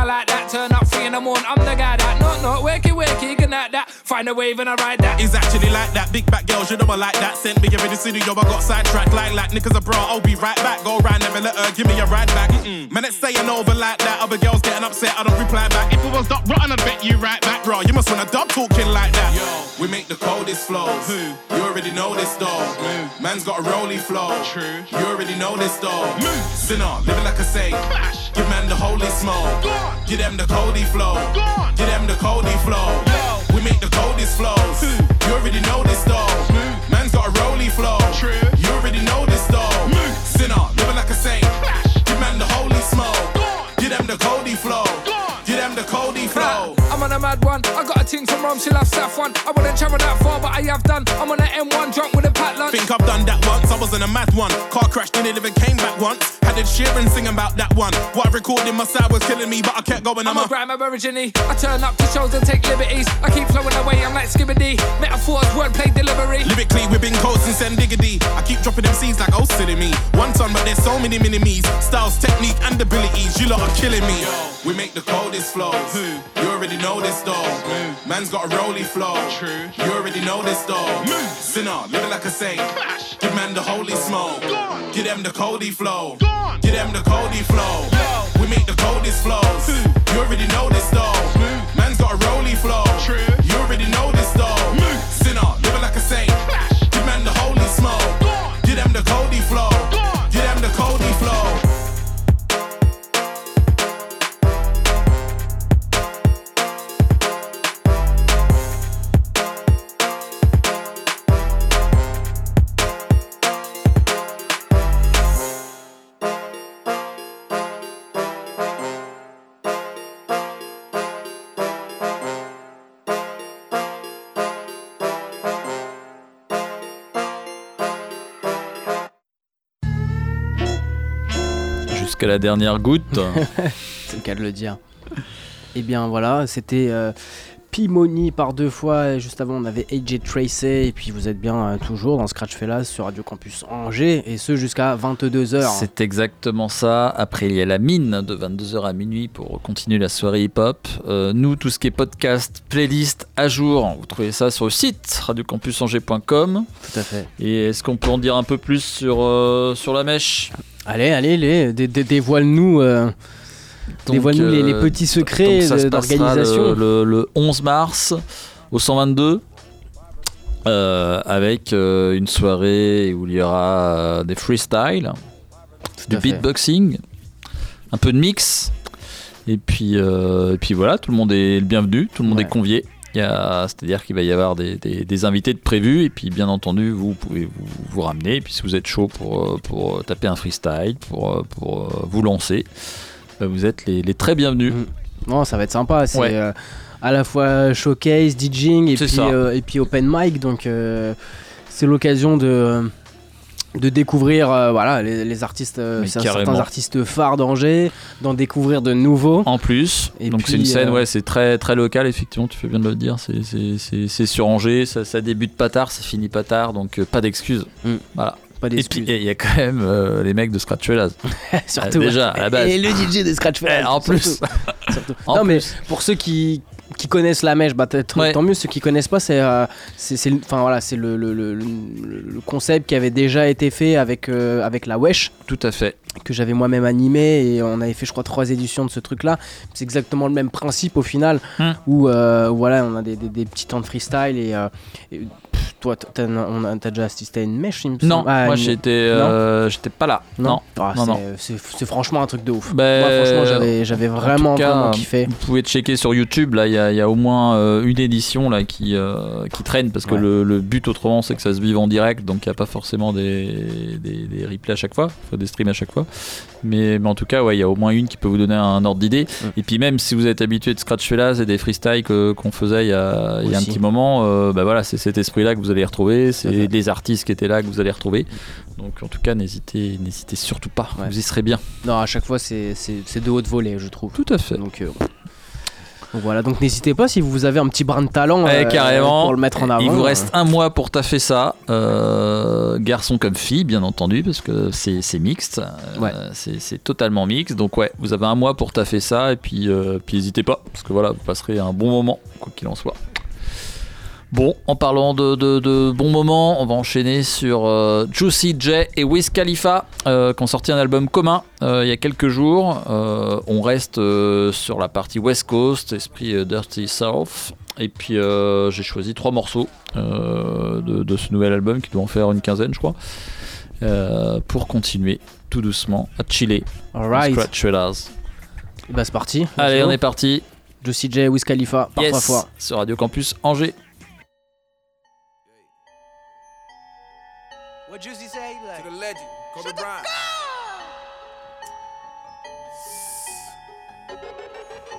Find a wave and I ride that. It's actually like that. Big back girls, you know I like that. Sent me over the studio, I got sidetracked like like niggas a bra. I'll be right back. Go round, never let her give me a ride back. Mm-mm. Man, it's staying over like that. Other girls getting upset, I don't reply back. If it was dot rotten, I'd bet you right back, bro. You must wanna dub talking like that. Yo, we make the coldest flows. Who? You already know this though. Man's got a rolly flow. True. You already know this though. Sinner, living like a saint. Give man the holy smoke. Give them the Cody flow. Give them the Cody flow. We make the coldest flows. You already know this though. Man's got a rolly flow. You already know this though. Sinner, living like a saint. Give man the holy smoke. Give them the Cody flow. Give them the Cody flow. I'm on a mad one. I got ting from Rome, she loves Saf one. I wouldn't travel that far, but I have done. I'm on an M1 drunk with a pat lunch. Think I've done that once, I was in a mad one. Car crashed, didn't even came back once. Had Ed Sheeran sing about that one. What I recorded my side was killing me, but I kept going. I'm I'm a grime aborigine. I turn up to shows and take liberties. I keep flowing away, I'm like Skibbity. Metaphors, wordplay, delivery. Lyrically, we've been coasting send diggity. I keep dropping them C's like oh silly me. One ton, but there's so many mini me's. Styles, technique, and abilities. You lot are killing me. We make the coldest flows. Who? You already know this though. Man's got a roly flow. True. You already know this though. Sinner, living like a saint. Give man the holy smoke. Give them the Cody flow. Give them the Cody flow. We make the coldest flows. You already know this though. Man's got a rolly flow. True. You already know La dernière goutte. C'est le cas de le dire. Et bien voilà, c'était euh, Pimoni par deux fois. Et juste avant, on avait AJ Tracey. Et puis vous êtes bien euh, toujours dans Scratch Fellas sur Radio Campus Angers. Et ce jusqu'à 22h. C'est exactement ça. Après, il y a la mine de 22h à minuit pour continuer la soirée hip-hop. Euh, nous, tout ce qui est podcast, playlist à jour, vous trouvez ça sur le site radiocampusangers.com. Tout à fait. Et est-ce qu'on peut en dire un peu plus sur, euh, sur la mèche? Allez, allez, les, dé- dé- dévoile-nous. euh, dévoile-nous les, les euh, petits secrets d'organisation. Le, le- le 11 mars au 122. euh, avec euh, une soirée où il y aura euh, des freestyles, du beatboxing, un peu de mix, et puis, et puis voilà, tout le monde est le bienvenu, tout le monde Ouais. est convié. C'est-à-dire qu'il va y avoir des, des- des invités de prévus, et puis bien entendu, vous pouvez vous, vous ramener, et puis si vous êtes chaud pour, euh, pour taper un freestyle, pour, euh, pour euh, vous lancer, vous êtes les, les très bienvenus. Non, ça va être sympa. C'est Ouais. euh, à la fois showcase, DJing et puis, euh, et puis open mic. Donc euh, c'est l'occasion de, de découvrir euh, voilà, les, les artistes, euh, certains artistes phares d'Angers, d'en découvrir de nouveaux. En plus, Et donc c'est une scène, euh, ouais, c'est très très local, effectivement, tu fais bien de le dire. C'est- C'est c'est- c'est sur Angers, ça, ça débute pas tard, ça finit pas tard, donc pas d'excuses. Voilà. Mm. pas Et d'excuses. puis il y a quand même les mecs de Scratch. Surtout. déjà à la base. Et le DJ de Scratch en plus. surtout. Surtout. En non, mais pour ceux qui, qui connaissent la mèche, bah, Ouais. tant mieux. Ceux qui connaissent pas, c'est euh, enfin, voilà, c'est le, le, le- le- le concept qui avait déjà été fait avec, euh, avec la Wesh. Tout à fait. Que j'avais moi-même animé et on avait fait, je crois, trois éditions de ce truc-là. C'est exactement le même principe au final Hmm. où euh, voilà, on a des, des- des petits temps de freestyle et. euh, et, pff, toi, t'as déjà assisté à une mèche il me Non, Ah, moi une- j'étais, j'étais pas là. Non, Ah, non, c'est- non. c'est franchement un truc de ouf. Ben, Moi, franchement, j'avais j'avais en vraiment, cas, vraiment kiffé. Vous pouvez checker sur YouTube, là il y, a- il y a au moins euh, une édition là qui, euh, qui traîne parce que Ouais. le, le but autrement c'est que ça se vive en direct donc il n'y a pas forcément des, des, des replays à chaque fois, des streams à chaque fois. Mais, mais en tout cas, ouais, il y a au moins une qui peut vous donner un ordre d'idée. Mm. Et puis même si vous êtes habitué de Scratch Fellas et des freestyles qu'on faisait il y a, y a un petit moment, euh, bah voilà, c'est cet esprit-là que vous allez retrouver, c'est les artistes qui étaient là que vous allez retrouver. Donc en tout cas, n'hésitez, n'hésitez surtout pas, vous y serez bien. Non, à chaque fois, c'est de haute volée, je trouve. Tout à fait. Donc, euh, donc voilà, donc n'hésitez pas si vous avez un petit brin de talent Eh, euh, carrément. pour le mettre en avant. Il vous reste un mois pour taffer ça. Euh, garçon comme fille, bien entendu, parce que c'est c'est mixte. Euh, Ouais. c'est c'est totalement mixte. Donc, ouais, vous avez un mois pour taffer ça. Et puis, puis n'hésitez pas, parce que voilà, vous passerez un bon moment, quoi qu'il en soit. Bon, en parlant de, de, de bons moments, on va enchaîner sur euh, Juicy J et Wiz Khalifa euh, qui ont sorti un album commun euh, il y a quelques jours. On reste sur la partie West Coast, esprit Dirty South. Et puis j'ai choisi trois morceaux de, de ce nouvel album qui doit en faire une quinzaine, je crois, pour continuer tout doucement à chiller. Alright. Scratch. Bah, c'est parti. Allez, on est parti. Juicy J, Wiz Khalifa, par trois Yes, fois. sur Radio Campus Angers. What Juicy say? Like? To the legend, Kobe Bryant.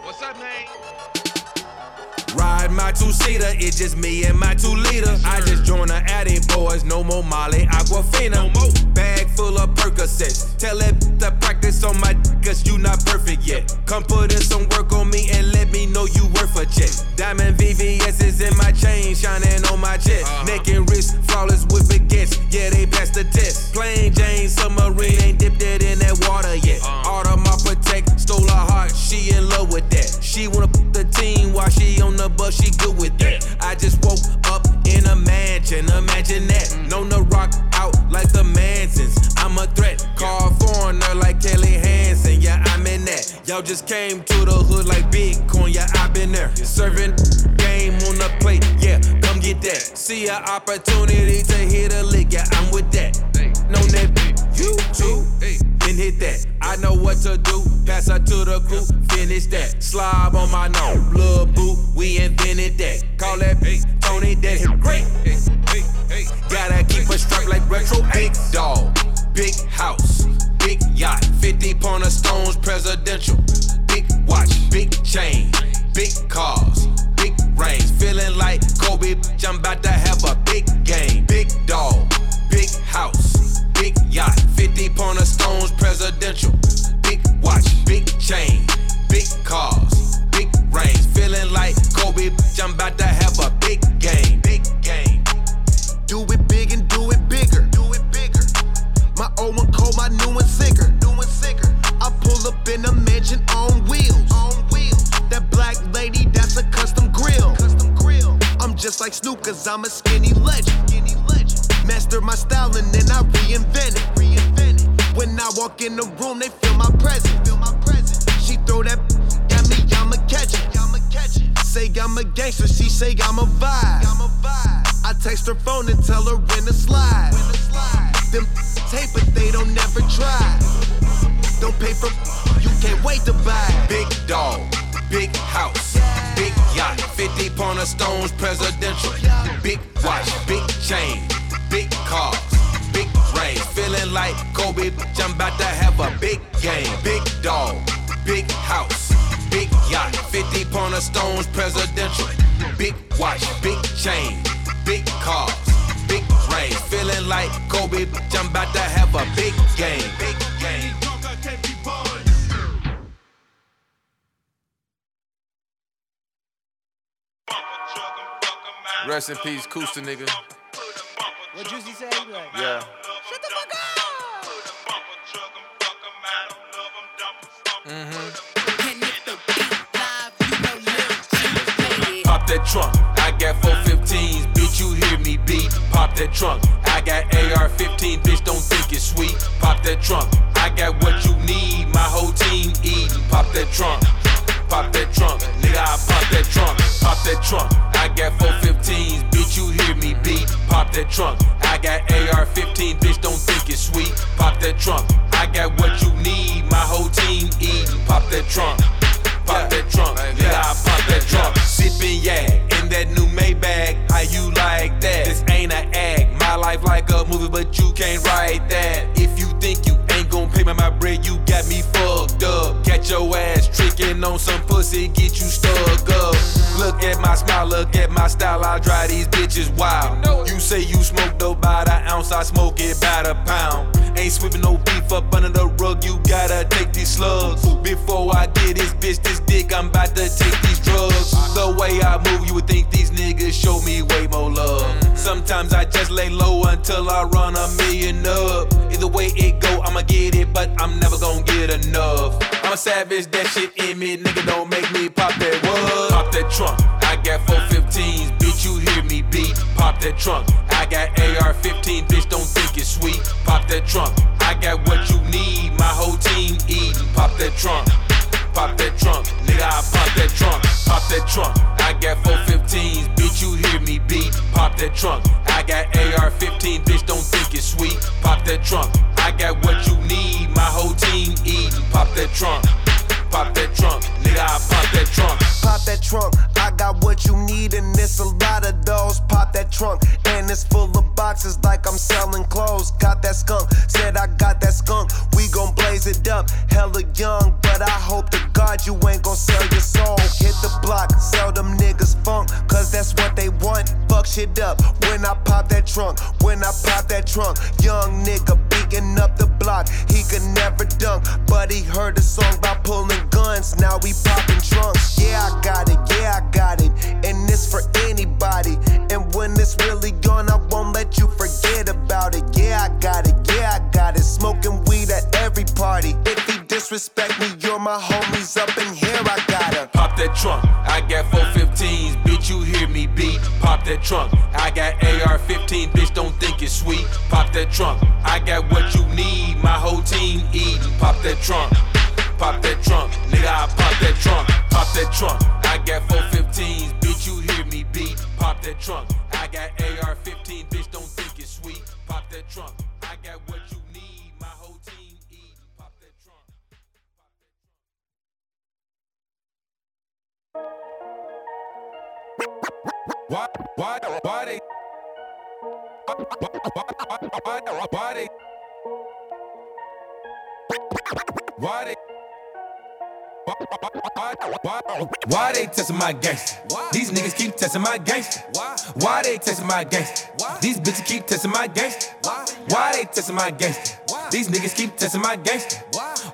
What's up, man? Ride my two seater, it's just me and my two liter. I just joined the Addy boys, no more Molly Aquafina. No more. Bag full of Percocets. Tell that to practice on my d- cause you not perfect yet. Come put in some work on me and let me know you worth a check. Diamond VVS is in my chain, shining on my chest. Uh-huh. Neck and wrist, flawless with baguettes. Yeah, they passed the test. Plain Jane submarine ain't dipped it in that water yet. Uh-huh. Out of my protect, stole her heart, she in love with that. She wanna put the team while she on the bus, she good with that. I just woke up in a mansion, imagine that. Mm. Known the rock out like the Mansons. I'm a threat, call foreigner like Kelly Hansen. Yeah, I'm in that. Y'all just came to the hood like Bitcoin. Yeah, i been there. Serving game on the plate. Yeah, come get that. See an opportunity to hit a lick. Yeah, I'm with that. Know that you too. Then hit that. I know what to do. Pass her to the crew. Finish that. Slob on my nose. Little boo. We invented that. Call that big Tony. That hit great. Gotta keep a strap like retro. Big dog. Big house. Big yacht. 50 pound of stones. Presidential. Big watch. Big chain. Big cars. Big range. Feeling like Kobe. I'm about to have Rest in peace, Kusta nigga. What Juicy say? Like? Yeah. Shut the fuck up! Mm-hmm. Pop that trunk, I got 415s, bitch, you hear me beat. Pop that trunk, I got AR 15, bitch, don't think it's sweet. Pop that trunk, I got what you need, my whole team eating. Pop that trunk, pop that trunk, nigga, I pop that trunk, pop that trunk. That trunk, I got AR 15, bitch, don't think it's sweet. Pop that trunk, I got what you need, my whole team eating. Pop that trunk. Pop that trunk, Yeah, I pop that trunk. Sippin' yak in that new Maybach. How you like that? This ain't a act. My life like a movie, but you can't write that. If you think you ain't gonna pay me my bread, you got me fucked up. Catch your ass tricking on some pussy, get you stuck up. Look at my smile, look at my style. I drive these bitches wild. You say you smoke dope by the ounce, I smoke it by the pound. Ain't sweeping no beef up under the rug, you gotta take these slugs. Before I get this bitch this dick, I'm about to take these drugs. The way I move, you would think these niggas show me way more love. Sometimes I just lay low until I run a million up. Either way it go, I'ma get it, but I'm never gonna get enough. I'm a savage, that shit in me, nigga don't make me pop that what? Pop that trunk, I got 415s, bitch you hear me beat. Pop that trunk, I got AR-15, bitch don't think it's sweet. Pop that trunk, I got what you need, my whole team eating. Pop that trunk, pop that trunk, nigga I pop that trunk, pop that trunk. I got 415s, bitch you hear me beat. Pop that trunk, I got AR-15, bitch don't think it's sweet. Pop that trunk, I got what you need, my whole team eating. Pop that trunk, pop that trunk, nigga I pop that trunk. Pop that trunk, I got what you need, and it's a lot of those. Pop that trunk, and it's full of boxes like I'm selling clothes. Got that skunk, said I got that skunk. We gon' blaze it up, hella young, but I hope to God you ain't gon' sell your soul. Hit the block, sell them niggas funk, cause that's what they want. Fuck shit up when I pop that trunk, when I pop that trunk. Young nigga beating up the block, he could never dunk, but he heard a song about pulling guns. Now we popping trunks. Yeah, I got it, yeah, I got it, and it's for anybody. And when it's really gone, I won't let you forget about it. Yeah, I got it, yeah, I got it. Smoking weed at every party. If he disrespect me, you're my homies up in here. I gotta Pop that trunk, I got 415s, bitch, you hear me beat. Pop that trunk, I got AR 15, bitch, don't think it's sweet. Pop that trunk, I got what you need, my whole team eating. Pop that trunk, pop that trunk, nigga, I pop that trunk, pop that trunk, I got 415s, bitch, you hear me beat. Pop that trunk, I got AR 15, bitch, don't think it's sweet. Pop that trunk, I got what you need, my whole team eating. Pop that trunk. Why, why, why they? Why, why, why, why they? Why they? Why they testing my gangster? These niggas keep testing my gangster. Why they testing my gangster? These bitches keep testing my gangster. Why they testing my gangster? These niggas keep testing my gangster.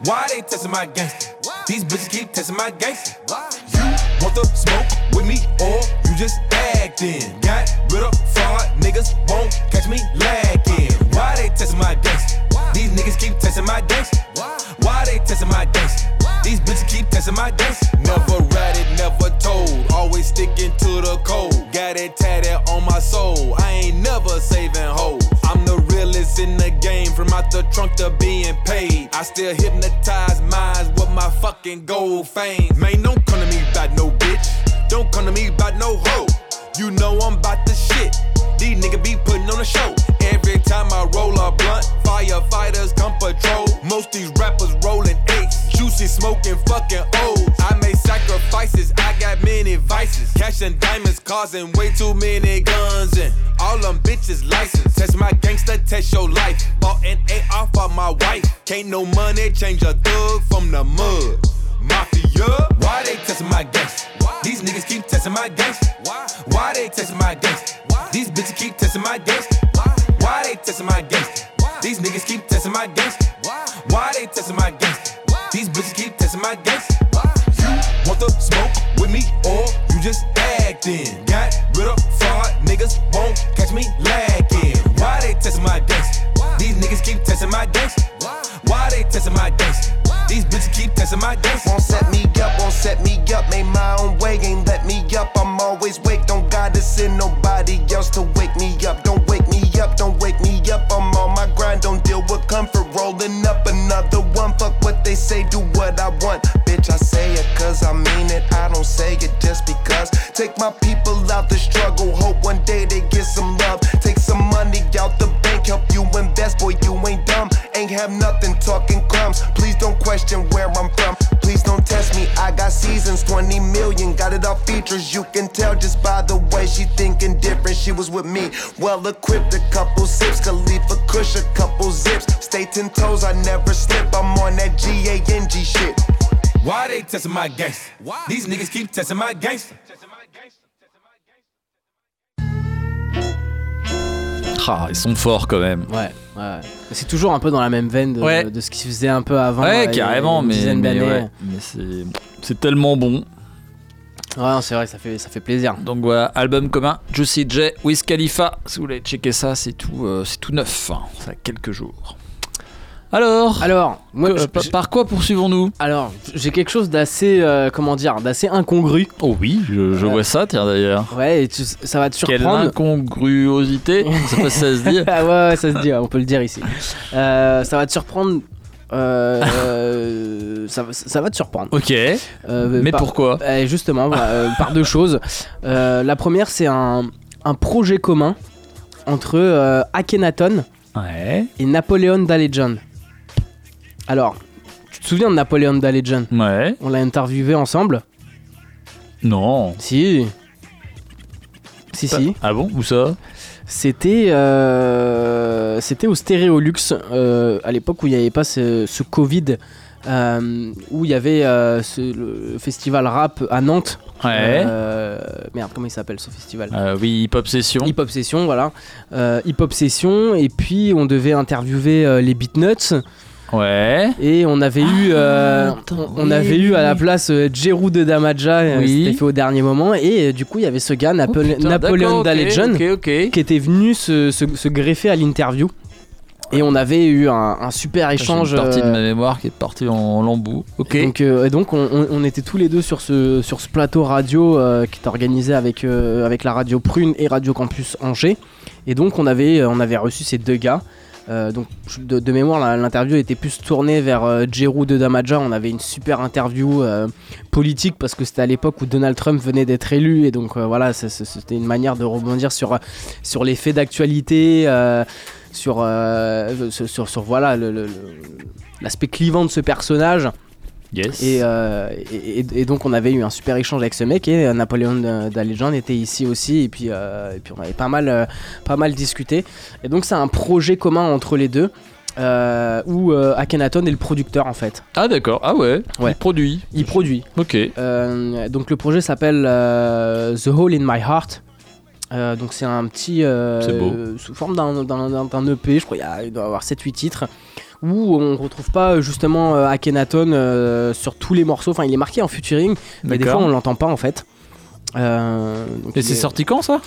Why they testing my gangster? These bitches keep testing my gangster. You want the smoke with me or you just acting? Got rid of fraud, niggas won't catch me lacking. Why they testing my gangster? These niggas keep testing my gangster. Why they testing my gangster? These bitches keep testing my gangster. Never it, never told. Always sticking to the code. Got it tatted on my soul. I ain't never saving hoes. I'm the realest in the game. From out the trunk to being paid. I still hypnotize minds with my fucking gold fame. Man, don't come to me about no bitch. Don't come to me about no hoe. You know I'm about the shit. These niggas be putting on a show. Every and diamonds causing way too many guns and all them bitches licensed. Test my gangster, test your life. Bought an AR for my wife. Can't no money change a thug from the mud. Mafia, why they testing my gangster? These niggas keep testing my gangster. Why they testing my gangster? These bitches keep testing my gangster. Why they testing my gangster? These niggas keep testing my gangster. Why they testing my gangster? These bitches keep testing my gangster. You want the smoke with me or just acting? Got rid of fraud, niggas won't catch me lacking. Why they testing my gangster? These niggas keep testing my gangster. Why they testing my gangster? These bitches keep testing my gangster. Won't set me up, won't set me up. Made my own way, ain't let me up. I'm always wake, don't gotta send nobody else to wake me up. Don't wake me up, don't wake me up. I'm on my grind, don't deal with comfort. Rolling up another one. Fuck what they say, do what I want. Bitch, I say it cause I mean it. I don't say it. Take my people out the struggle. Hope one day they get some love. Take some money out the bank, help you invest. Boy, you ain't dumb. Ain't have nothing talking crumbs. Please don't question where I'm from. Please don't test me. I got seasons, 20 million. Got it all features. You can tell just by the way she thinking different. She was with me. Well equipped, a couple sips. Khalifa Kush, a couple zips. Stay ten toes, I never slip. I'm on that G A N G shit. Why they testing my gangster? These niggas keep testing my gangster. Ah, ils sont forts quand même. Ouais, ouais. C'est toujours un peu dans la même veine de, Ouais. de ce qui se faisait un peu avant. Ouais, euh, carrément, une mais, dizaine mais, d'années. ouais, mais c'est, tellement bon. Ouais, c'est vrai, ça fait, ça fait plaisir. Donc voilà, album commun, Juicy J, Wiz Khalifa. Si vous voulez checker ça, c'est tout, euh, c'est tout neuf. hein. Ça a quelques jours. Alors Alors, moi, Que- je- par- quoi poursuivons-nous? Alors, j'ai quelque chose d'assez, euh, comment dire, d'assez incongru. Oh oui, je, je Euh, vois ça, tiens d'ailleurs. Ouais, et tu- ça va te Quelle surprendre. incongruosité, pas si ça se dit. ah ouais, ouais, ça se dit, on peut le dire ici. Euh, ça va te surprendre. ça, va- ça va te surprendre. Ok. Euh, Mais par- pourquoi? Euh, Justement, voilà, euh, par deux choses. Euh, la première, c'est un, un projet commun entre euh, Akhenaton Ouais. et Napoléon Dalejan. Alors, tu te souviens de Napoléon Dalejan Ouais. On l'a interviewé ensemble? Non. Si. Si, si. Ah bon? Où ça? C'était euh, c'était au Stéréolux euh, à l'époque où il n'y avait pas ce, ce Covid euh, où il y avait euh, ce- le festival rap à Nantes. Ouais. Euh, merde, comment il s'appelle ce festival? Euh, Oui, Hip Hop Session. Hip Hop Session, voilà. Euh, Hip Hop Session, et puis on devait interviewer euh, les Beatnuts. Ouais. Et on avait eu, euh, on, avait eu à la place euh, Jeru de Damaja, euh, Oui. c'était fait au dernier moment, et euh, du coup il y avait ce gars, Napo- putain, Napoléon qui était venu se, se- se greffer à l'interview. Et on avait eu un, un super échange. une partie de ma mémoire qui est partie en lambeaux. Ok. donc, euh, et donc on, on- on était tous les deux sur ce, sur ce plateau radio euh, qui est organisé avec, euh, avec la radio Prune et Radio Campus Angers. Et donc on avait, on avait reçu ces deux gars. Euh, donc de, mémoire l'interview était plus tournée vers euh, de Damaja. On avait une super interview euh, politique parce que c'était à l'époque où Donald Trump venait d'être élu et donc euh, voilà c'était une manière de rebondir sur, les faits d'actualité. sur, voilà l'aspect clivant de ce personnage. Yes. Et, euh, et, donc on avait eu un super échange avec ce mec et euh, Napoléon Dalejan était ici aussi et puis, euh, et puis on avait pas mal, pas mal discuté. Et donc c'est un projet commun entre les deux euh, où euh, Akhenaton est le producteur en fait. Ah d'accord. Ah ouais. Ouais. Il produit. Il produit. Ok. Euh, donc le projet s'appelle The Hole in My Heart. Donc c'est un petit C'est beau. sous forme d'un, EP, je crois il doit y avoir 7-8 titres où on retrouve pas justement euh, Akhenaton euh, sur tous les morceaux, enfin il est marqué en featuring, mais des fois on l'entend pas en fait. Euh, donc Et il c'est est- sorti quand ça?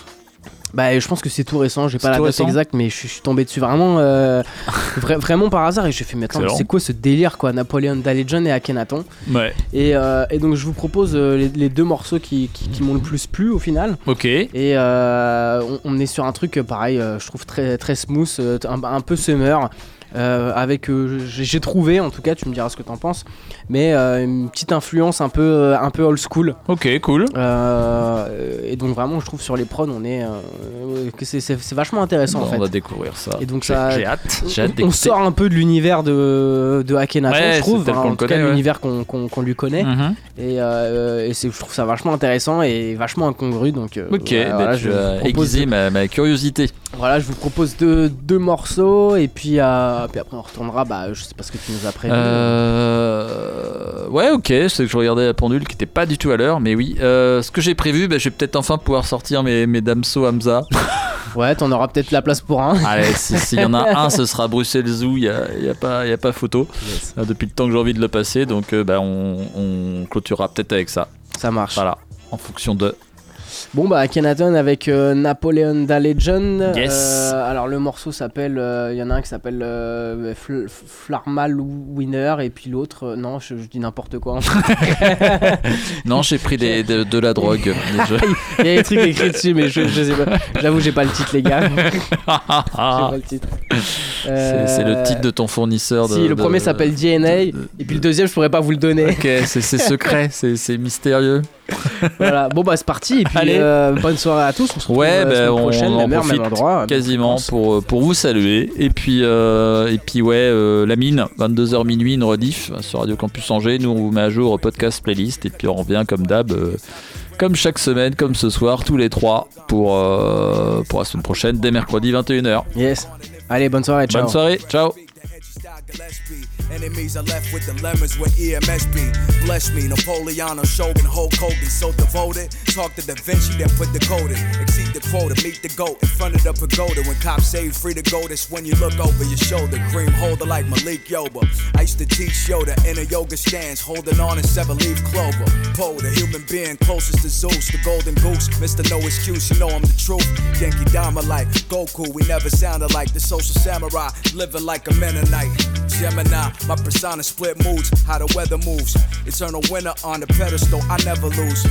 Bah, je pense que c'est tout récent, j'ai C'est pas la tout date récent exacte, mais je, suis- je suis tombé dessus vraiment, euh, vra- vraiment par hasard et j'ai fait, mais attends, mais Excellent. c'est quoi ce délire quoi, Napoléon Dalejan et Akhenaton Ouais. et, euh, et donc je vous propose euh, les, les deux morceaux qui, qui- qui m'ont le plus plu au final. Ok. Et euh, on, on est sur un truc euh, pareil, euh, je trouve très, très smooth, euh, un, un peu summer. Euh, avec, euh, j'ai j'ai trouvé, en tout cas, tu me diras ce que t'en penses, mais euh, une petite influence un peu, euh, un peu old school. Ok, cool. Euh, et donc vraiment, je trouve sur les prods, on est, euh, que c'est- c'est c'est vachement intéressant Bon, en fait. On va découvrir ça. Et donc J'ai- ça, j'ai hâte. J'ai hâte on d'écouter. sort un peu de l'univers de, de Akhenaton, Ouais, je trouve, hein, qu'on en cas connaît, ouais. l'univers qu'on qu'on- qu'on lui connaît. Mhm. Et, euh, et c'est- je trouve ça vachement intéressant et vachement incongru. Donc, Ok, voilà, bah, voilà, tu je, propose, aiguisé ma, ma curiosité. voilà, je vous propose deux, deux morceaux et puis, euh, puis après on retournera. Bah, je sais pas ce que tu nous as prévu. Euh... Ouais, ok, c'est que je regardais la pendule qui était pas du tout à l'heure, mais oui. Euh, ce que j'ai prévu, bah, je vais peut-être enfin pouvoir sortir mes, mes Damso Hamza. Ouais, t'en auras peut-être la place pour un. Allez, si- s'il y en a un, ce sera Bruxelles Zoo, il n'y a, y a, pas- y a pas photo. Euh, Depuis le temps que j'ai envie de le passer, donc euh, bah, on, on clôturera peut-être avec ça. Ça marche. Voilà, en fonction de. Bon bah Kenaton avec euh, Napoleon da Legend. Yes. Euh, alors le morceau s'appelle, euh, il y en a un qui s'appelle euh, Fl- Flarmal Winner et puis l'autre, euh, non je, je dis n'importe quoi. Non, j'ai pris des- de, de la drogue. Il y a des trucs écrits dessus mais je, je sais pas. J'avoue j'ai pas le titre les gars. j'ai pas le titre. C'est le titre de ton fournisseur. De, Si le de- premier s'appelle DNA et puis le deuxième je pourrais pas vous le donner. Ok, c'est secret, c'est mystérieux. voilà. Bon bah c'est parti et puis Allez. euh, bonne soirée à tous. On se retrouve Ouais, euh, semaine on, prochaine, en même heure, même profite endroit. quasiment pour, pour vous saluer. Et puis, euh, et puis ouais, euh, la mine, 22h minuit, une rediff sur Radio Campus Angers. Nous, on vous met à jour au podcast playlist. Et puis, on revient comme d'hab, euh, comme chaque semaine, comme ce soir, tous les trois, pour, euh, pour la semaine prochaine, dès mercredi 21h. Yes. Allez, bonne soirée, ciao. Bonne soirée, ciao. Enemies are left with dilemmas with E EMSB. Bless me, Napoleon Shogun, Hulk Hogan, so devoted. Talk to Da Vinci, then put the code in. Exceed the quota, meet the goat in front of the pagoda. When cops say free to go, that's when you look over your shoulder. Cream holder like Malik Yoba. I used to teach Yoda in a yoga stance, holding on a seven leaf clover. Poe, the human being closest to Zeus, the golden goose. Mr. No excuse, you know I'm the truth. Yankee Dama like Goku, we never sounded like the social samurai, living like a Mennonite. Gemini, my persona split moods, how the weather moves. Eternal winner on the pedestal, I never lose.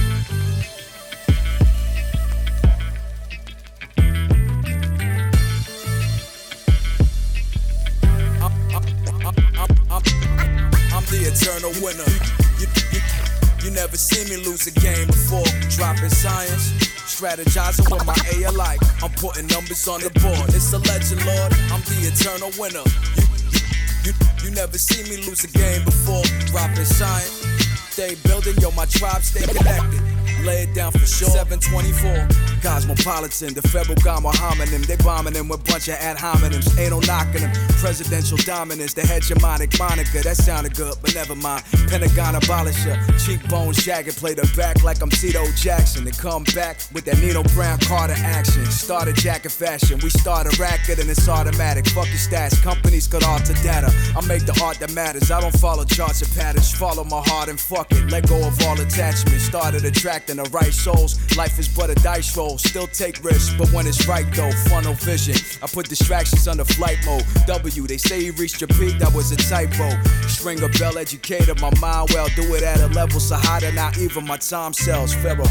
Eternal winner. You, you, you never see me lose a game before. Dropping science, strategizing with my A alike. I'm putting numbers on the board. It's a legend, Lord. I'm the eternal winner. You, you, you never see me lose a game before. Dropping science, stay building, yo, my tribe stay connected. Lay it down for sure. 724, Cosmopolitan, the federal gamma homonym. They bombing them with bunch of ad hominems. Ain't no knocking them. Presidential dominance, the hegemonic moniker. That sounded good, but never mind. Pentagon abolisher, cheekbones jagged. Play the back like I'm Tito Jackson. And come back with that Nino Brown Carter action. Started jacket fashion. We start a racket and it's automatic. Fuck your stats. Companies could alter data. I make the art that matters. I don't follow charts and patterns. Follow my heart and fuck it. Let go of all attachments. Started attracting the right souls. Life is but a dice roll. Still take risks, but when it's right though, funnel vision. I put distractions under flight mode. W, they say you reached your peak, that was a typo. Stringer bell educated my mind well. Do it at a level so high that not even my time sells. Pharaoh.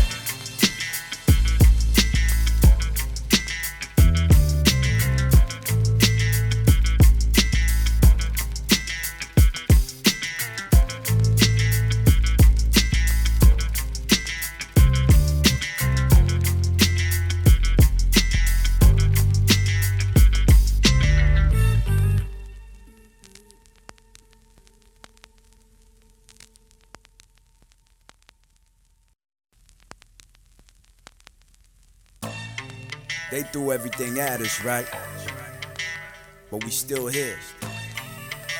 Threw everything at us, right? But we still here.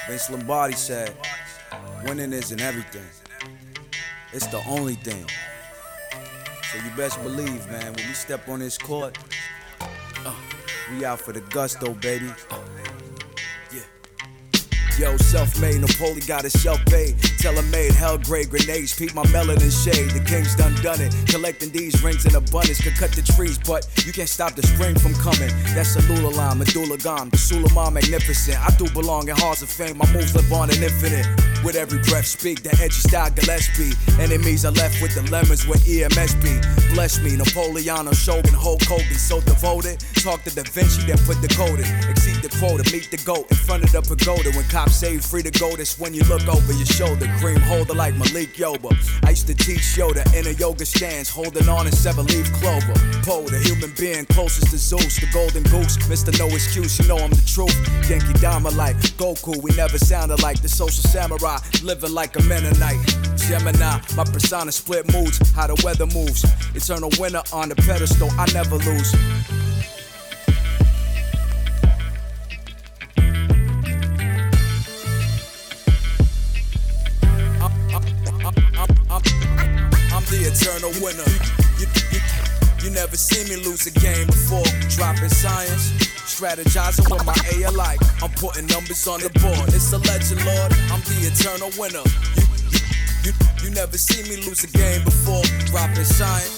Vince Lombardi said, winning isn't everything. It's the only thing. So you best believe, man, when we step on this court, we out for the gusto, baby. Yo, self-made, Napoli got a self-paid. Tailor-made, hell grade grenades, peep my melanin shade. The king's done done it. Collecting these rings in abundance could cut the trees, but you can't stop the spring from coming. That's a lula line, medulla gum, the Suleiman magnificent. I do belong in halls of fame. My moves live on an infinite. With every breath, speak the edgy style Gillespie. Enemies are left with dilemmas with E EMSB. Bless me, Napoleon Shogun, Hulk Hogan, so devoted. Talk to Da Vinci, then put the code in. Exceed the quota, meet the goat in front of the pagoda. When cops say free to go, that's when you look over your shoulder. Cream holder like Malik Yoba. I used to teach Yoda in a yoga stance, holding on a seven leaf clover. Poe, the human being closest to Zeus, the golden goose. Mr. No excuse, you know I'm the truth. Yankee Dama like Goku, we never sounded like the social samurai, living like a Mennonite. Gemini, my persona split moods, how the weather moves. Eternal winner on the pedestal, I never lose. Eternal winner. You, you, you never see me lose a game before. Dropping science, strategizing with my A alike. I'm putting numbers on the board. It's a legend, Lord. I'm the eternal winner. You, you, you, never see me lose a game before. Dropping science,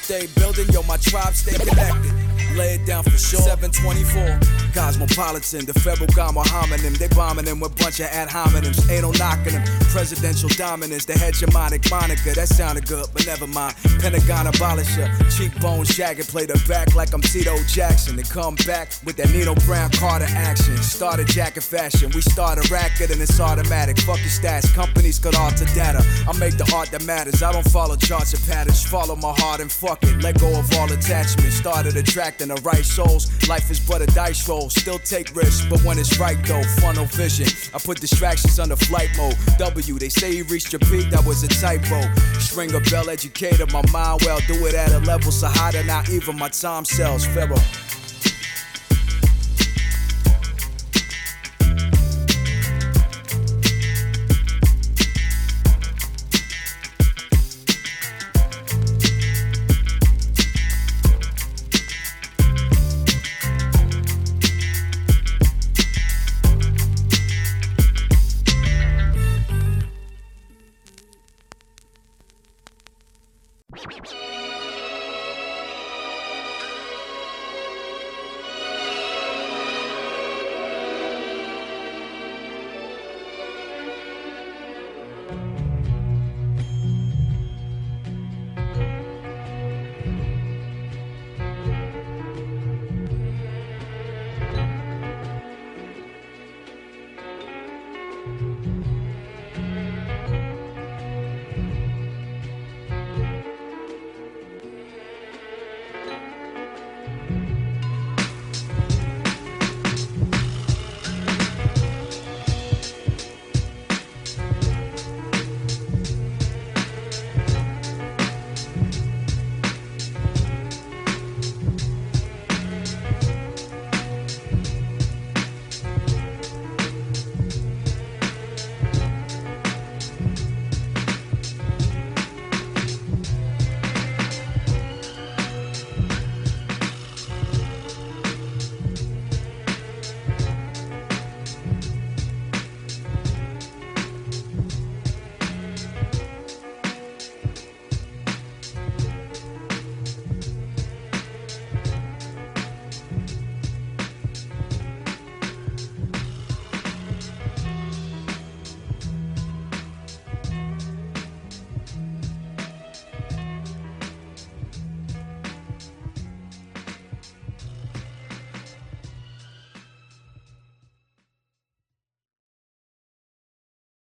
stay building, yo, my tribe stay connected. Lay it down for sure. 724. Cosmopolitan, the federal Gamma homonym. They bombing them with bunch of ad hominems. Ain't no knocking them. Presidential dominance, the hegemonic moniker. That sounded good, but never mind. Pentagon abolisher. Cheekbones jagged, play the back like I'm Tito Jackson. And come back with that Nino Brown Carter action. Start a jacket fashion. We start a racket and it's automatic. Fuck your stats. Companies could alter data. I make the art that matters. I don't follow charts and patterns. Follow my heart and fuck it. Let go of all attachments. Started attracting the right souls. Life is but a dice roll. Still take risks, but when it's right though, funnel vision. I put distractions under flight mode. W, they say you reached your peak, that was a typo. String a bell educator, my mind well. Do it at a level so high that not even my time sells. Pharaoh.